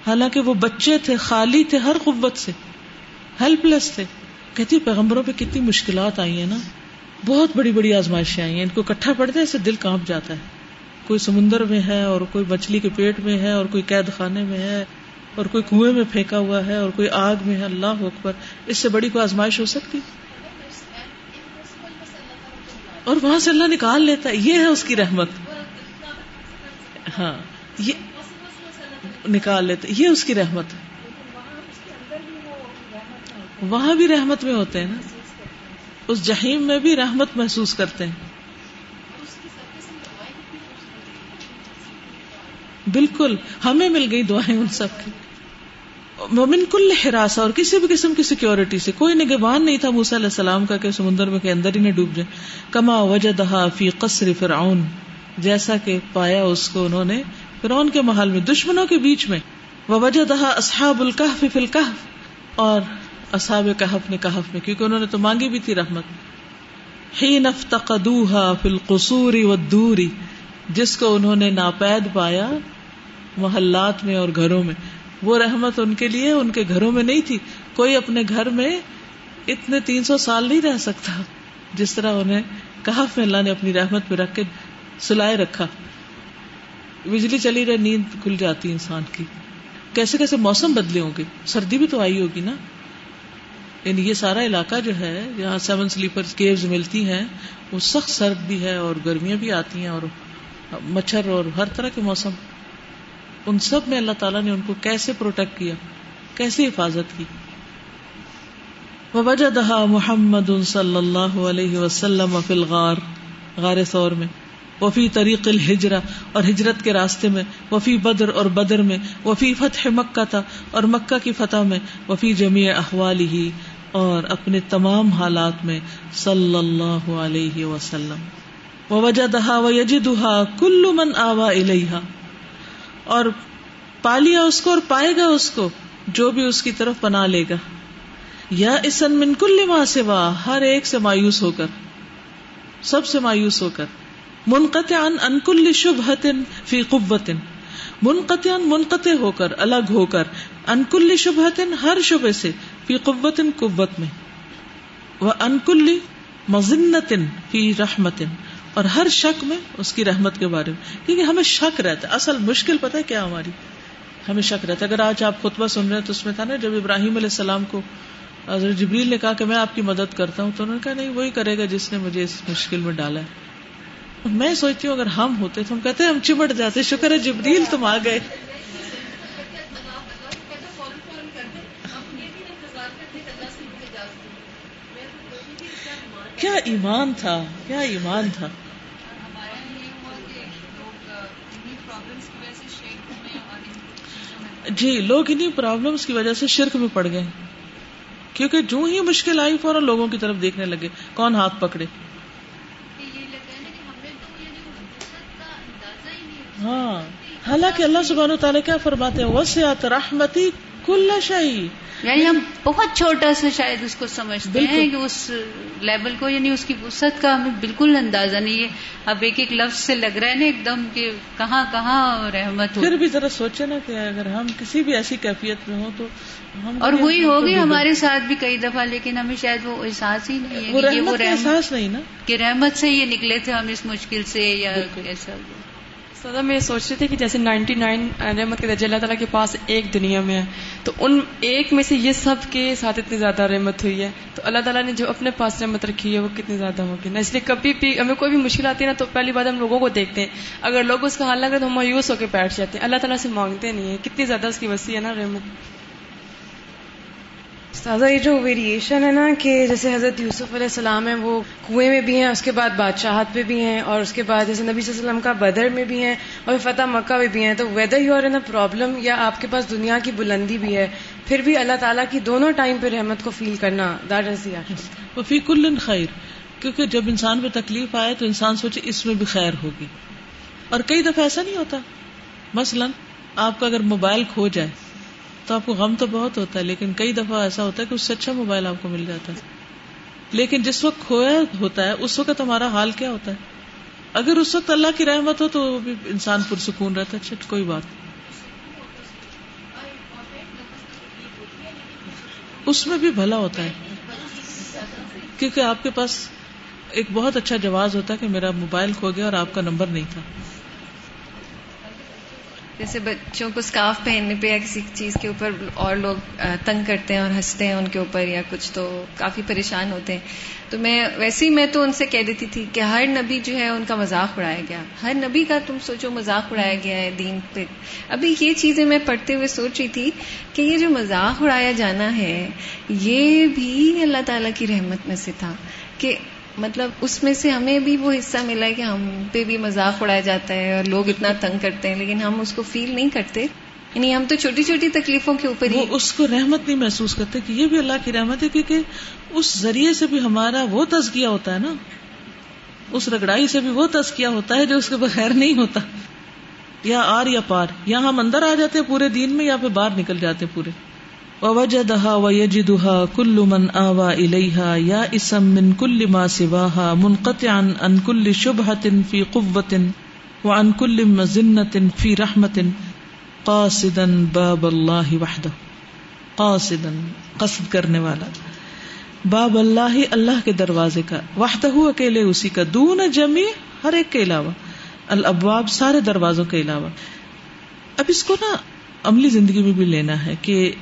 [SPEAKER 1] حالانکہ وہ بچے تھے، خالی تھے ہر قوت سے۔ ہیلپ لیس تھے۔ کہتی پیغمبروں پہ کتنی مشکلات آئی ہیں نا۔ بہت بڑی بڑی آزمائشیں آئی ہیں۔ ان کو کٹھا پڑتے ہیں اسے دل کانپ جاتا ہے۔ کوئی سمندر میں ہے اور کوئی مچھلی کے پیٹ میں ہے اور کوئی قید خانے میں ہے۔ اور کوئی کنویں میں پھینکا ہوا ہے اور کوئی آگ میں ہے، اللہ اکبر۔ اس سے بڑی کوئی آزمائش ہو سکتی؟ اور وہاں سے اللہ نکال لیتا ہے، یہ ہے اس کی رحمت۔ ہاں یہ نکال لیتا یہ اس کی رحمت۔ وہاں بھی رحمت میں ہوتے ہیں نا۔ اس جہیم میں بھی رحمت محسوس کرتے ہیں۔ بالکل، ہمیں مل گئی دعائیں ان سب کی۔ مومن کل ہراسا اور کسی بھی قسم کی سیکورٹی سے کوئی نگبان نہیں تھا موسیٰ علیہ السلام کا کہ سمندر میں کے اندر ہی نہ ڈوب جائے۔ کما وجدہا فی قصر فرعون، جیسا کہ پایا اس کو انہوں نے فرعون کے محل میں، دشمنوں کے بیچ میں۔ وجدہا اصحاب الکحف فی الکحف اور اصحاب کہف نے کہف میں، کیونکہ انہوں نے تو مانگی بھی تھی رحمت۔ ہی نفتقدوہا فی القصور والدوری جس کو انہوں نے ناپید پایا محلات میں اور گھروں میں۔ وہ رحمت ان کے لیے ان کے گھروں میں نہیں تھی۔ کوئی اپنے گھر میں اتنے تین سو سال نہیں رہ سکتا۔ جس طرح انہیں کہا اللہ نے اپنی رحمت پہ رکھ کے سلائے رکھا۔ بجلی چلی رہے، نیند کھل جاتی انسان کی۔ کیسے کیسے موسم بدلے ہوں گے؟ سردی بھی تو آئی ہوگی نا۔ یعنی یہ سارا علاقہ جو ہے جہاں سیون سلیپر کیوز ملتی ہیں۔ وہ سخت سرد بھی ہے اور گرمیاں بھی آتی ہیں اور مچھر اور ہر طرح کے موسم۔ ان سب میں اللہ تعالیٰ نے ان کو کیسے پروٹیکٹ کیا؟ کیسے حفاظت کی؟ وجہ دہا محمد صلی اللہ علیہ وسلم غار غار سور میں، وفی طریق الحجرا اور ہجرت کے راستے میں، وفی بدر اور بدر میں، وفی فتح مکہ تھا، اور مکہ کی فتح میں، وفی جمی احوال ہی اور اپنے تمام حالات میں صلی اللہ علیہ وسلم۔ وجہ دہا و یجدہا کل من آوا الیہا۔ اور پالیا اس کو اور پائے گا اس کو، جو بھی اس کی طرف پنا لے گا۔ یا اسن من کل ماں سے ہر ایک سے مایوس ہو کر، سب سے مایوس ہو کر۔ منقطع ان کل شبہت فی قوت منقطع منقطع ہو کر، الگ ہو کر۔ ان کل شبہت ہر شبہ سے، فی قوت قوت میں۔ وہ ان کل مزنت فی رحمت اور ہر شک میں اس کی رحمت کے بارے میں۔ کیونکہ ہمیں شک رہتا ہے۔ اصل مشکل پتہ ہے کیا ہماری؟ ہمیں شک رہتا ہے۔ اگر آج آپ خطبہ سن رہے ہیں تو اس میں تھا نا، جب ابراہیم علیہ السلام کو حضرت جبریل نے کہا کہ میں آپ کی مدد کرتا ہوں، تو انہوں نے کہا، نہیں، وہی کرے گا جس نے مجھے اس مشکل میں ڈالا ہے۔ میں سوچتی ہوں اگر ہم ہوتے تو ہم کہتے ہیں ہم چمٹ جاتے، شکر ہے جبریل تم آ گئے۔ کیا ایمان تھا؟ کیا ایمان تھا؟ جی لوگ انہیں پرابلمس کی وجہ سے شرک میں پڑ گئے۔ کیونکہ جو ہی مشکل آئی فوراً لوگوں کی طرف دیکھنے لگے۔ کون ہاتھ پکڑے؟ ہاں۔ حالانکہ اللہ سبحانہ تعالیٰ کیا فرماتے ہیں؟ وسیعت رحمتی کل شہی
[SPEAKER 9] یعنی ہم بہت چھوٹا سا شاید اس کو سمجھتے ہیں کہ اس لیول کو یعنی اس کی وسعت کا ہمیں بالکل اندازہ نہیں ہے۔ اب ایک ایک لفظ سے لگ رہا ہے نا ایک دم کہ کہاں کہاں رحمت ہو۔
[SPEAKER 1] پھر بھی ذرا سوچے نا کہ اگر ہم کسی بھی ایسی کیفیت میں ہوں تو ہم
[SPEAKER 9] اور ہوئی ہوگی ہمارے ساتھ بھی کئی دفعہ لیکن ہمیں شاید وہ احساس ہی نہیں ہے
[SPEAKER 1] وہ رحمت احساس نہیں نا۔
[SPEAKER 9] کہ رحمت سے یہ نکلے تھے ہم اس مشکل سے یا ایسا۔
[SPEAKER 13] سدا میں یہ سوچ رہی تھی کہ جیسے نائنٹی نائن رحمت کے درجے اللہ تعالیٰ کے پاس ایک دنیا میں ہے، تو ان ایک میں سے یہ سب کے ساتھ اتنی زیادہ رحمت ہوئی ہے۔ تو اللہ تعالیٰ نے جو اپنے پاس رحمت رکھی ہے، وہ کتنی زیادہ ہوگی؟ نا، اس لیے کبھی بھی ہمیں کوئی بھی مشکل آتی ہے نا، تو پہلی بات ہم لوگوں کو دیکھتے ہیں۔ اگر لوگ اس کا حل نہ کریں تو ہم مایوس ہو کے بیٹھ جاتے ہیں۔ اللہ تعالیٰ سے مانگتے نہیں ہیں۔ کتنی زیادہ اس کی وسیع ہے نا رحمت۔
[SPEAKER 14] تازہ یہ جو ویریشن ہے نا کہ جیسے حضرت یوسف علیہ السلام ہے وہ کنویں میں بھی ہیں، اس کے بعد بادشاہت پہ بھی ہیں، اور اس کے بعد جیسے نبی صلی اللہ علیہ وسلم کا بدر میں بھی ہیں، اور فتح مکہ میں بھی ہیں۔ تو whether you are in problem یا آپ کے پاس دنیا کی بلندی بھی ہے، پھر بھی اللہ تعالیٰ کی دونوں ٹائم پہ رحمت کو فیل کرنا دیٹ از
[SPEAKER 1] وہ فی کل خیر، کیونکہ جب انسان پہ تکلیف آئے تو انسان سوچے اس میں بھی خیر ہوگی۔ اور کئی دفعہ ایسا نہیں ہوتا۔ مثلا آپ کا اگر موبائل کھو جائے تو آپ کو غم تو بہت ہوتا ہے، لیکن کئی دفعہ ایسا ہوتا ہے کہ اس سے اچھا موبائل آپ کو مل جاتا ہے۔ لیکن جس وقت کھویا ہوتا ہے، اس وقت ہمارا حال کیا ہوتا ہے؟ اگر اس وقت اللہ کی رحمت ہو تو وہ بھی انسان پرسکون رہتا ہے اچھا کوئی بات۔ اس میں بھی بھلا ہوتا ہے۔ کیونکہ آپ کے پاس ایک بہت اچھا جواز ہوتا ہے کہ میرا موبائل کھو گیا اور آپ کا نمبر نہیں تھا۔
[SPEAKER 2] جیسے بچوں کو اسکارف پہننے پہ یا کسی چیز کے اوپر اور لوگ تنگ کرتے ہیں اور ہنستے ہیں ان کے اوپر یا کچھ تو کافی پریشان ہوتے ہیں۔ تو میں، ویسے ہی میں تو ان سے کہہ دیتی تھی کہ ہر نبی جو ہے ان کا مذاق اڑایا گیا۔ ہر نبی کا تم سوچو مذاق اڑایا گیا ہے دین پہ۔ ابھی یہ چیزیں میں پڑھتے ہوئے سوچ رہی تھی کہ یہ جو مذاق اڑایا جانا ہے، یہ بھی اللہ تعالی کی رحمت میں سے تھا کہ مطلب اس میں سے ہمیں بھی وہ حصہ ملا ہے کہ ہم پہ بھی مذاق اڑایا جاتا ہے اور لوگ اتنا تنگ کرتے ہیں، لیکن ہم اس کو فیل نہیں کرتے۔ یعنی ہم تو چھوٹی چھوٹی تکلیفوں کے اوپر
[SPEAKER 1] ہی اس کو رحمت نہیں محسوس کرتے کہ یہ بھی اللہ کی رحمت ہے، کیونکہ اس ذریعے سے بھی ہمارا وہ تزکیہ ہوتا ہے نا۔ اس رگڑائی سے بھی وہ تزکیہ ہوتا ہے جو اس کے بغیر نہیں ہوتا۔ یا آر یا پار، یا ہم اندر آ جاتے ہیں پورے دین میں یا پھر باہر نکل جاتے ہیں پورے۔ وجدها ويجدها كل من آوى إليها يا اسم من كل ما سواها منقطعا عن كل شبهة في قوة وعن كل مزنة في رحمة. قاصدا باب الله وحده. قاصدا، قصد کرنے والا. باب اللہ اللہ کے دروازے کا. وحدہ اکیلے، اسی کا. دون جمی ہر ایک کے علاوہ. الابواب، سارے دروازوں کے علاوہ. اب اس کو نا عملی زندگی میں بھی لینا ہے کہ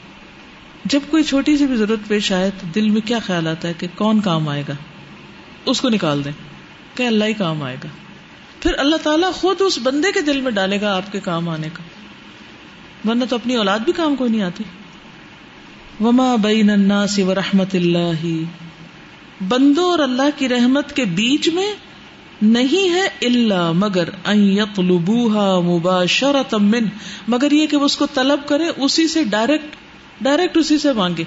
[SPEAKER 1] جب کوئی چھوٹی سی بھی ضرورت پیش آئے تو دل میں کیا خیال آتا ہے کہ کون کام آئے گا؟ اس کو نکال دیں۔ کہ اللہ ہی کام آئے گا۔ پھر اللہ تعالیٰ خود اس بندے کے دل میں ڈالے گا آپ کے کام آنے کا۔ ورنہ تو اپنی اولاد بھی کام کوئی نہیں آتی۔ وما بین الناس و رحمت اللہ بندوں اور اللہ کی رحمت کے بیچ میں نہیں ہے اللہ مگر مباشرت من مگر یہ کہ وہ اس کو طلب کرے، اسی سے ڈائریکٹ ڈائریکٹ اسی سے مانگے۔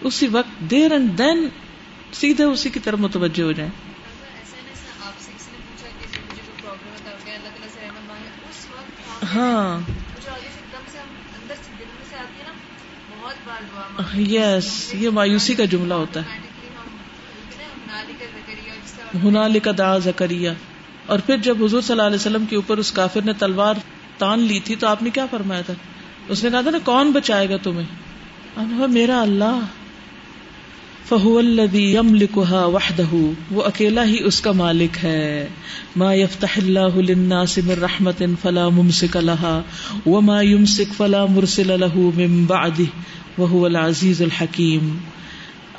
[SPEAKER 1] اسی وقت دیر اینڈ دین سیدھے اسی کی طرف متوجہ ہو جائیں۔ ہاں۔ یس یہ مایوسی کا جملہ ہوتا ہے۔ ہنال کا دا زکریہ۔ اور پھر جب حضور صلی اللہ علیہ وسلم کے اوپر اس کافر نے تلوار تان لی تھی تو آپ نے کیا فرمایا تھا؟ اس نے کہا تھا نا، کون بچائے گا تمہیں؟ میرا اللہ۔ فہو الذي يملكها وحده وہ اکیلا ہی اس کا مالک ہے۔ ما يفتح الله للناس من رحمت فلا ممسك لها وما يمسك فلا مرسل له من بعده وهو العزيز الحكيم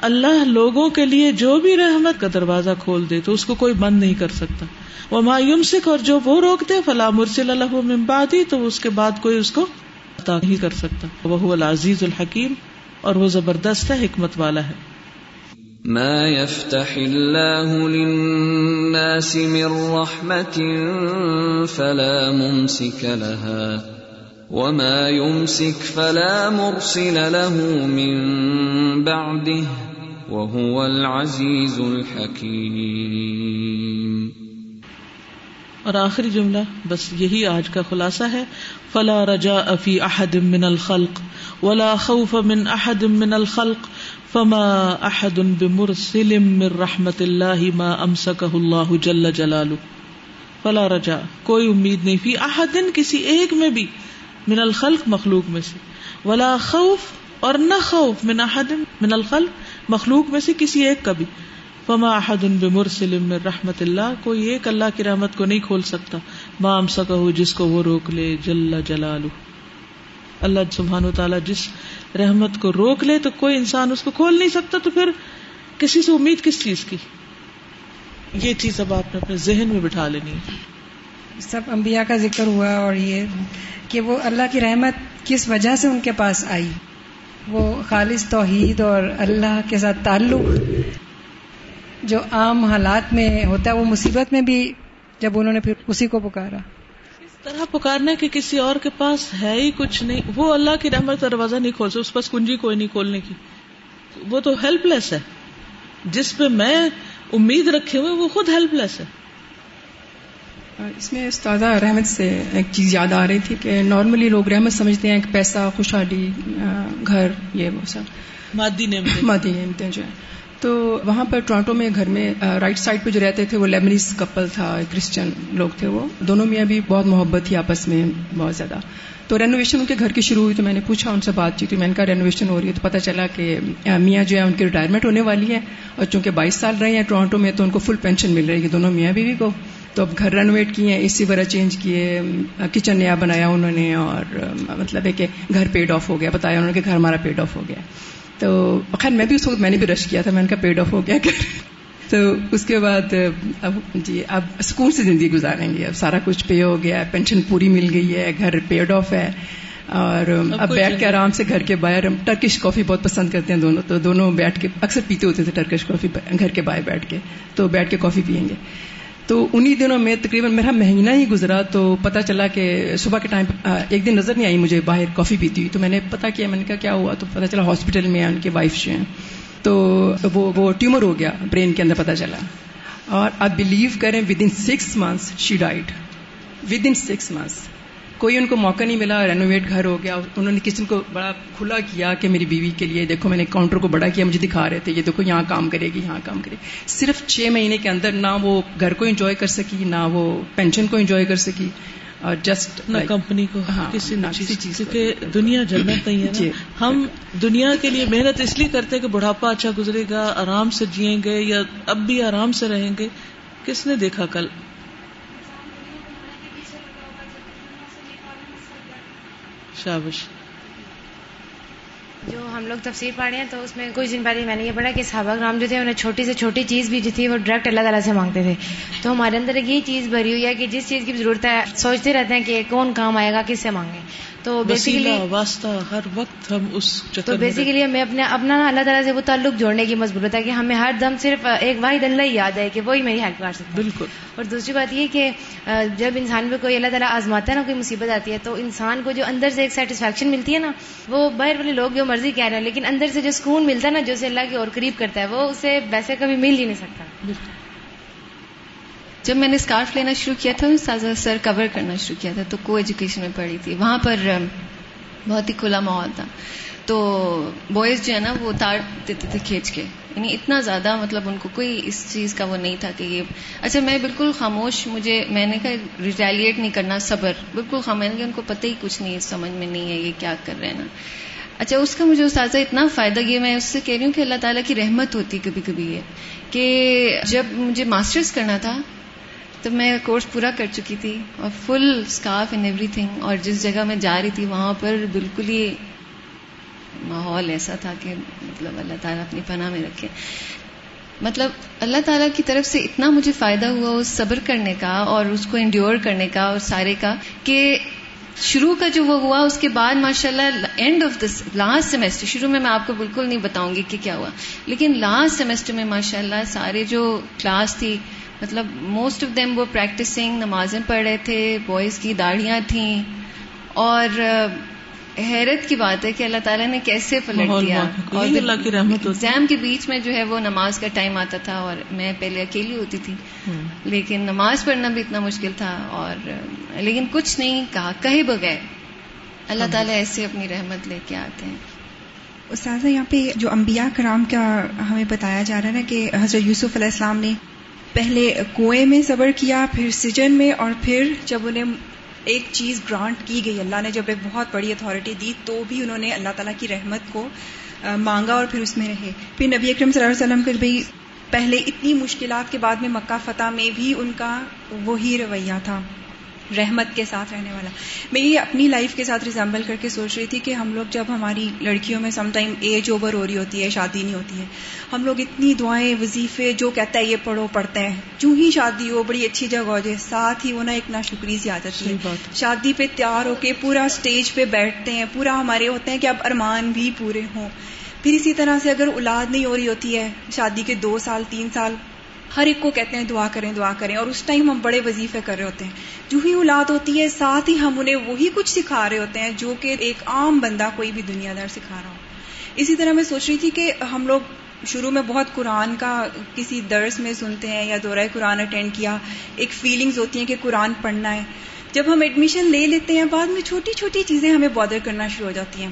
[SPEAKER 1] اللہ لوگوں کے لیے جو بھی رحمت کا دروازہ کھول دے تو اس کو کوئی بند نہیں کر سکتا۔ وہ مایوم سکھ اور جو وہ روک دے فلا مرسل اللہ من بعدی تو اس کے بعد کوئی اس کو عطا نہیں کر سکتا۔ وہ العزیز الحکیم اور وہ زبردست ہے حکمت والا ہے۔
[SPEAKER 10] ما يفتح الله للناس من رحمة فلا ممسك لها وما يمسك فلا مرسل له من بعده وهو العزيز الحكيم
[SPEAKER 1] اور آخری جملہ بس یہی آج کا خلاصہ ہے۔ فلا رجا افی احد من الخلق ولا خوف من احد من الخلق فما احد بمرسل من رحمت اللہ ما امسکه اللہ جل جلالہ فلا رجا کوئی امید نہیں فی احد کسی ایک میں بھی من الخلق مخلوق میں سے ولا خوف اور نہ خوف من احد من الخلق مخلوق میں سے کسی ایک کا بھی فما احد بمرسل من رحمت اللہ کوئی ایک اللہ کی رحمت کو نہیں کھول سکتا مام سکہ جس کو وہ روک لے جل جلالو اللہ سبحان و تعالیٰ جس رحمت کو روک لے تو کوئی انسان اس کو کھول نہیں سکتا تو پھر کسی سے امید کس چیز کی؟ یہ چیز اب آپ نے اپنے ذہن میں بٹھا لینی ہے۔
[SPEAKER 4] سب انبیاء کا ذکر ہوا اور یہ کہ وہ اللہ کی رحمت کس وجہ سے ان کے پاس آئی؟ وہ خالص توحید اور اللہ کے ساتھ تعلق جو عام حالات میں ہوتا ہے، وہ مصیبت میں بھی جب انہوں نے پھر اسی کو پکارا۔
[SPEAKER 1] اس طرح پکارنے کے کسی اور کے پاس ہے ہی کچھ نہیں۔ وہ اللہ کی رحمت کا دروازہ نہیں کھول سکتا اس پاس کنجی کوئی نہیں کھولنے کی۔ وہ تو ہیلپ لیس ہے۔ جس پہ میں امید رکھے ہوئے وہ خود ہیلپ لیس ہے
[SPEAKER 3] اس میں استاذہ رحمت سے ایک چیز یاد آ رہی تھی کہ نارملی لوگ رحمت سمجھتے ہیں کہ پیسہ خوشحالی گھر یہ وہ سب۔
[SPEAKER 1] مادی نعمتیں۔
[SPEAKER 3] مادی نعمتیں جو ہیں۔ تو وہاں پر ٹورانٹو میں گھر میں رائٹ سائڈ پہ جو رہتے تھے وہ لیبنیز کپل تھا کرسچن لوگ تھے وہ۔ دونوں میاں بھی بہت محبت تھی آپس میں، بہت زیادہ۔ تو رینوویشن ان کے گھر کی شروع ہوئی تو میں نے پوچھا، ان سے بات چیت میں نے کہا رینوویشن ہو رہی ہے تو پتا چلا کہ میاں جو ہے ان کی ریٹائرمنٹ ہونے والی ہے۔ اور چونکہ بائیس سال رہے ہیں ٹورانٹو میں تو ان کو فل پینشن مل رہی ہے دونوں میاں بیوی کو۔ تو اب گھر رینویٹ کیے اے سی وغیرہ چینج کیے۔ کچن نیا بنایا انہوں نے اور مطلب ہے کہ گھر پیڈ آف ہو گیا، بتایا انہوں نے کہ گھر ہمارا پیڈ آف ہو گیا۔ تو خیر میں بھی اس وقت میں نے بھی رش کیا تھا میں نے کہا پیڈ آف ہو گیا گھر۔ تو اس کے بعد اب جی اب سکون سے زندگی گزاریں گے۔ اب سارا کچھ پے ہو گیا پینشن پوری مل گئی ہے گھر پیڈ آف ہے۔ اور اب بیٹھ کے آرام سے گھر کے باہر ٹرکش کافی بہت پسند کرتے ہیں دونوں۔ تو دونوں بیٹھ کے اکثر پیتے ہوتے تھے ٹرکش کافی گھر کے باہر بیٹھ کے۔ تو بیٹھ کے کافی پئیں گے۔ تو انہی دنوں میں تقریباً میرا مہینہ ہی گزرا تو پتا چلا کہ صبح کے ٹائم ایک دن نظر نہیں آئی مجھے، باہر کافی پیتی ہوئی۔ تو میں نے پتا کیا، میں نے کہا کیا ہوا؟ تو پتا چلا ہاسپٹل میں ان کے وائف جو ہیں۔ تو وہ وہ ٹیومر ہو گیا، برین کے اندر پتا چلا۔ اور آپ بلیو کریں within six months she died within six months کوئی ان کو موقع نہیں ملا رینوویٹ گھر ہو گیا انہوں نے کچن کو بڑا کھلا کیا کہ میری بیوی کے لیے دیکھو میں نے کاؤنٹر کو بڑا کیا مجھے دکھا رہے تھے یہ دیکھو یہاں کام کرے گی یہاں کام کرے صرف چھ مہینے کے اندر نہ وہ گھر کو انجوائے کر سکی نہ وہ پینشن کو انجوائے کر سکی اور جسٹ
[SPEAKER 1] نہ کمپنی کو ہاں کسی نہ کسی چیز کیونکہ دنیا جنت نہیں ہے جی۔ ہم دنیا کے لیے محنت اس لیے کرتے کہ بڑھاپا اچھا گزرے گا آرام سے جیئیں گے یا اب بھی آرام سے رہیں گے۔ کس نے دیکھا کل؟ شابش۔
[SPEAKER 15] جو ہم لوگ تفسیر پڑھ رہے ہیں تو اس میں کچھ دن پہلے میں نے یہ پڑھا کہ صحابہ کرام جو تھے انہیں چھوٹی سے چھوٹی چیز بھی جو تھی وہ ڈائریکٹ اللہ تعالیٰ سے مانگتے تھے۔ تو ہمارے اندر یہ چیز بھری ہوئی ہے کہ جس چیز کی ضرورت ہے، سوچتے رہتے ہیں کہ کون کام آئے گا، کس سے مانگے تو بیسیکلی
[SPEAKER 1] واسطہ ہر وقت ہم اس
[SPEAKER 15] تو بیسیکلی ہمیں اپنے اپنا اللہ تعالیٰ سے وہ تعلق جوڑنے کی مضبوط ہے کہ ہمیں ہر دم صرف ایک واحد اللہ ہی یاد ہے کہ وہی میری ہیلپ کر سکتا
[SPEAKER 1] بالکل۔
[SPEAKER 15] اور دوسری بات یہ کہ جب انسان پہ کوئی اللہ تعالیٰ آزماتا ہے نا کوئی مصیبت آتی ہے تو انسان کو جو اندر سے ایک سیٹسفیکشن ملتی ہے نا وہ باہر والے لوگ جو مرضی کہہ رہے ہیں لیکن اندر سے جو سکون ملتا ہے نا جو اسے اللہ کی اور قریب کرتا ہے وہ اسے ویسے کبھی مل ہی نہیں سکتا۔
[SPEAKER 2] جب میں نے اسکارف لینا شروع کیا تھا سازا سر کور کرنا شروع کیا تھا، تو کو ایجوکیشن میں پڑھی تھی۔ وہاں پر بہت ہی کھلا ماحول تھا۔ تو بوائز جو ہے نا، وہ تار دیتے تھے کھینچ کے۔ یعنی اتنا زیادہ مطلب ان کو کوئی اس چیز کا وہ نہیں تھا کہ یہ۔ اچھا میں بالکل خاموش، مجھے، میں نے کہا ریٹیلیٹ نہیں کرنا، صبر۔ بالکل خاموش ان کو پتہ ہی کچھ نہیں سمجھ میں نہیں ہے، یہ کیا کر رہے ہیں نا۔ اچھا اس کا مجھے استاذہ اتنا فائدہ کیا میں اس سے کہہ رہی ہوں کہ اللہ تعالیٰ کی رحمت ہوتی کبھی کبھی ہے کہ جب مجھے ماسٹرز کرنا تھا تو میں کورس پورا کر چکی تھی اور full scarf and everything اور جس جگہ میں جا رہی تھی وہاں پر بالکل ہی ماحول ایسا تھا کہ مطلب اللہ تعالیٰ اپنی پناہ میں رکھے۔ مطلب اللہ تعالیٰ کی طرف سے اتنا مجھے فائدہ ہوا اس صبر کرنے کا اور اس کو انڈیور کرنے کا اور سارے کا کہ شروع کا جو وہ ہوا، اس کے بعد ماشاء اللہ end of this last semester شروع میں میں آپ کو بالکل نہیں بتاؤں گی کہ کیا ہوا، لیکن لاسٹ سیمسٹر میں ماشاء اللہ سارے جو کلاس تھی مطلب موسٹ آف دیم وہ پریکٹسنگ نمازیں پڑھ رہے تھے بوائز کی داڑیاں تھیں، اور حیرت کی بات ہے کہ اللہ تعالیٰ نے کیسے پلٹ دیا۔ اور
[SPEAKER 1] اللہ کی رحمت
[SPEAKER 2] ایگزام کے بیچ میں جو ہے وہ نماز کا ٹائم آتا تھا اور میں پہلے اکیلی ہوتی تھی۔ لیکن نماز پڑھنا بھی اتنا مشکل تھا اور لیکن کچھ نہیں کہا کہے بغیر اللہ تعالیٰ ایسے اپنی رحمت لے کے آتے ہیں۔
[SPEAKER 6] استاذہ یہاں پہ جو انبیاء کرام کا ہمیں بتایا جا رہا ہے نا کہ حضرت یوسف علیہ السلام نے پہلے کنویں میں صبر کیا پھر سجن میں اور پھر جب انہیں ایک چیز گرانٹ کی گئی، اللہ نے جب ایک بہت بڑی اتھارٹی دی، تو بھی انہوں نے اللہ تعالیٰ کی رحمت کو مانگا اور پھر اس میں رہے۔ پھر نبی اکرم صلی اللہ علیہ وسلم کے بھی پہلے اتنی مشکلات کے بعد میں مکہ فتح میں بھی ان کا وہی رویہ تھا۔ رحمت کے ساتھ رہنے والا۔ میں یہ اپنی لائف کے ساتھ ریزمبل کر کے سوچ رہی تھی کہ ہم لوگ جب ہماری لڑکیوں میں سم ٹائم ایج اوور ہو رہی ہوتی ہے شادی نہیں ہوتی ہے ہم لوگ اتنی دعائیں وظیفے جو کہتا ہے یہ پڑھو پڑھتے ہیں۔ جو ہی شادی ہو بڑی اچھی جگہ ہو جائے ساتھ ہی وہ نا ایک نا شکری سی عادت ہے۔ شادی پہ تیار ہو کے پورا اسٹیج پہ بیٹھتے ہیں پورا ہمارے ہوتے ہیں کہ اب ارمان بھی پورے ہوں۔ پھر اسی طرح سے اگر اولاد نہیں ہو رہی ہوتی ہے شادی کے دو سال تین سال ہر ایک کو کہتے ہیں دعا کریں دعا کریں۔ اور اس ٹائم ہم بڑے وظیفے کر رہے ہوتے ہیں۔ جو ہی اولاد ہوتی ہے، ساتھ ہی ہم انہیں وہی کچھ سکھا رہے ہوتے ہیں جو کہ ایک عام بندہ کوئی بھی دنیا دار سکھا رہا ہو۔ اسی طرح میں سوچ رہی تھی کہ ہم لوگ شروع میں بہت قرآن کا کسی درس میں سنتے ہیں یا دورہ قرآن اٹینڈ کیا۔ ایک فیلنگز ہوتی ہیں کہ قرآن پڑھنا ہے۔ جب ہم ایڈمیشن لے لیتے ہیں، بعد میں چھوٹی چھوٹی چیزیں ہمیں بادر کرنا شروع ہو جاتی ہیں۔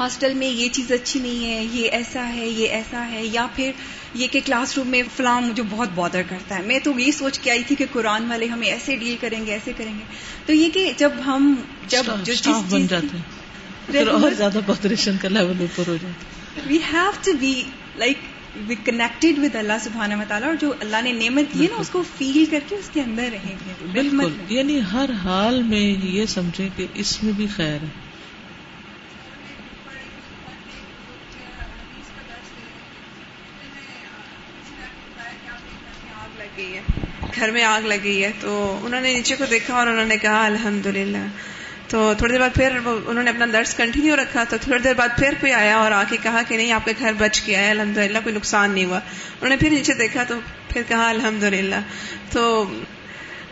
[SPEAKER 6] ہاسٹل میں یہ چیز اچھی نہیں ہے یہ ایسا ہے یہ ایسا ہے یا پھر یہ کہ کلاس روم میں فلاں مجھے بہت بادر کرتا ہے۔ میں تو یہ سوچ کے آئی تھی کہ قرآن والے ہمیں ایسے ڈیل کریں گے ایسے کریں گے۔ تو یہ کہ جب ہم جب جو
[SPEAKER 1] بن جاتے ہیں۔ اور زیادہ پاپولیشن کا لیول اوپر ہو جاتا
[SPEAKER 6] we have to be like we connected with اللہ سبحانہ و تعالیٰ اور جو اللہ نے نعمت دی ہے نا اس کو فیل کر کے اس کے اندر رہیں گے۔
[SPEAKER 1] بالکل۔ یعنی ہر حال میں یہ سمجھیں کہ اس میں بھی خیر ہے۔
[SPEAKER 16] گھر میں آگ لگ گئی ہے تو انہوں نے نیچے کو دیکھا اور انہوں نے کہا الحمد للہ تو تھوڑی دیر بعد پھر انہوں نے اپنا درس کنٹینیو رکھا تو تھوڑی دیر بعد پھر کوئی آیا اور آ کے کہا کہ نہیں آپ کے گھر بچ گیا ہے الحمد للہ کوئی نقصان نہیں ہوا۔ انہوں نے پھر نیچے دیکھا تو پھر کہا الحمد للہ تو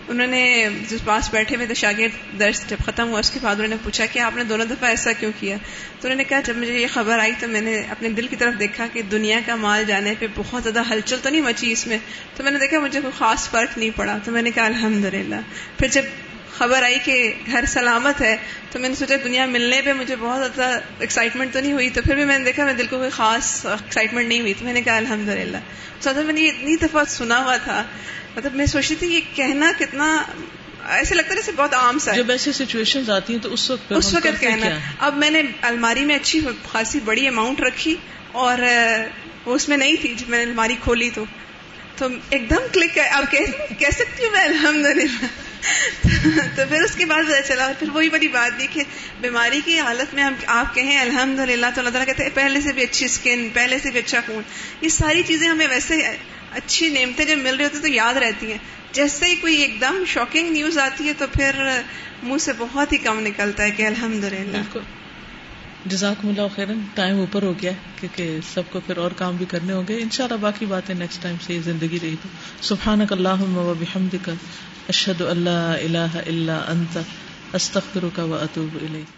[SPEAKER 16] انہوں نے جس پاس بیٹھے ہوئے تھے، شاگرد درس جب ختم ہوا، اس کے بعد انہوں نے پوچھا کہ آپ نے دونوں دفعہ ایسا کیوں کیا؟ تو انہوں نے کہا، جب مجھے یہ خبر آئی تو میں نے اپنے دل کی طرف دیکھا کہ دنیا کا مال جانے پہ بہت زیادہ ہلچل تو نہیں مچی اس میں۔ تو میں نے دیکھا، مجھے کوئی خاص فرق نہیں پڑا۔ تو میں نے کہا الحمد للہ پھر جب خبر آئی کہ گھر سلامت ہے، تو میں نے سوچا، دنیا ملنے پہ مجھے بہت زیادہ ایکسائٹمنٹ تو نہیں ہوئی۔ تو پھر بھی میں نے دیکھا، میں دل کو کوئی خاص ایکسائٹمنٹ نہیں ہوئی۔ تو میں نے کہا الحمد للہ سوچا میں نے یہ اتنی دفعہ سنا ہوا تھا مطلب میں سوچتی تھی یہ کہنا کتنا ایسے لگتا ہے جیسے بہت عام سا
[SPEAKER 1] جب ایسی سچویشن آتی ہیں تو اس وقت
[SPEAKER 16] اس وقت کہنا۔ اب میں نے الماری میں اچھی خاصی بڑی اماؤنٹ رکھی اور وہ اس میں نہیں تھی۔ جب میں نے الماری کھولی تو تو ایک دم کلک اب کہہ سکتی ہوں میں الحمد للہ تو پھر اس کے بعد پتا چلا پھر وہی بڑی بات دی کہ بیماری کی حالت میں آپ کہیں الحمد للہ تو اللہ تعالیٰ کہتے ہیں، پہلے سے بھی اچھی اسکن پہلے سے بھی اچھا خون۔ یہ ساری چیزیں ہمیں ویسے اچھی نعمتیں جب مل رہی ہوتی تو یاد رہتی ہیں۔ جیسے ہی کوئی ایک دم شاکنگ نیوز آتی ہے تو پھر منہ سے بہت ہی کم نکلتا ہے کہ الحمد للہ
[SPEAKER 1] جزاک اللہ خیر ٹائم اوپر ہو گیا کیونکہ سب کو پھر اور کام بھی کرنے ہوں گے۔ ان شاء اللہ باقی باتیں نیکسٹ ٹائم سے زندگی رہی تو۔ سبحان اللہ بحمد کا اشد اللہ اللہ اللہ انت استخر کا و اطوب علیہ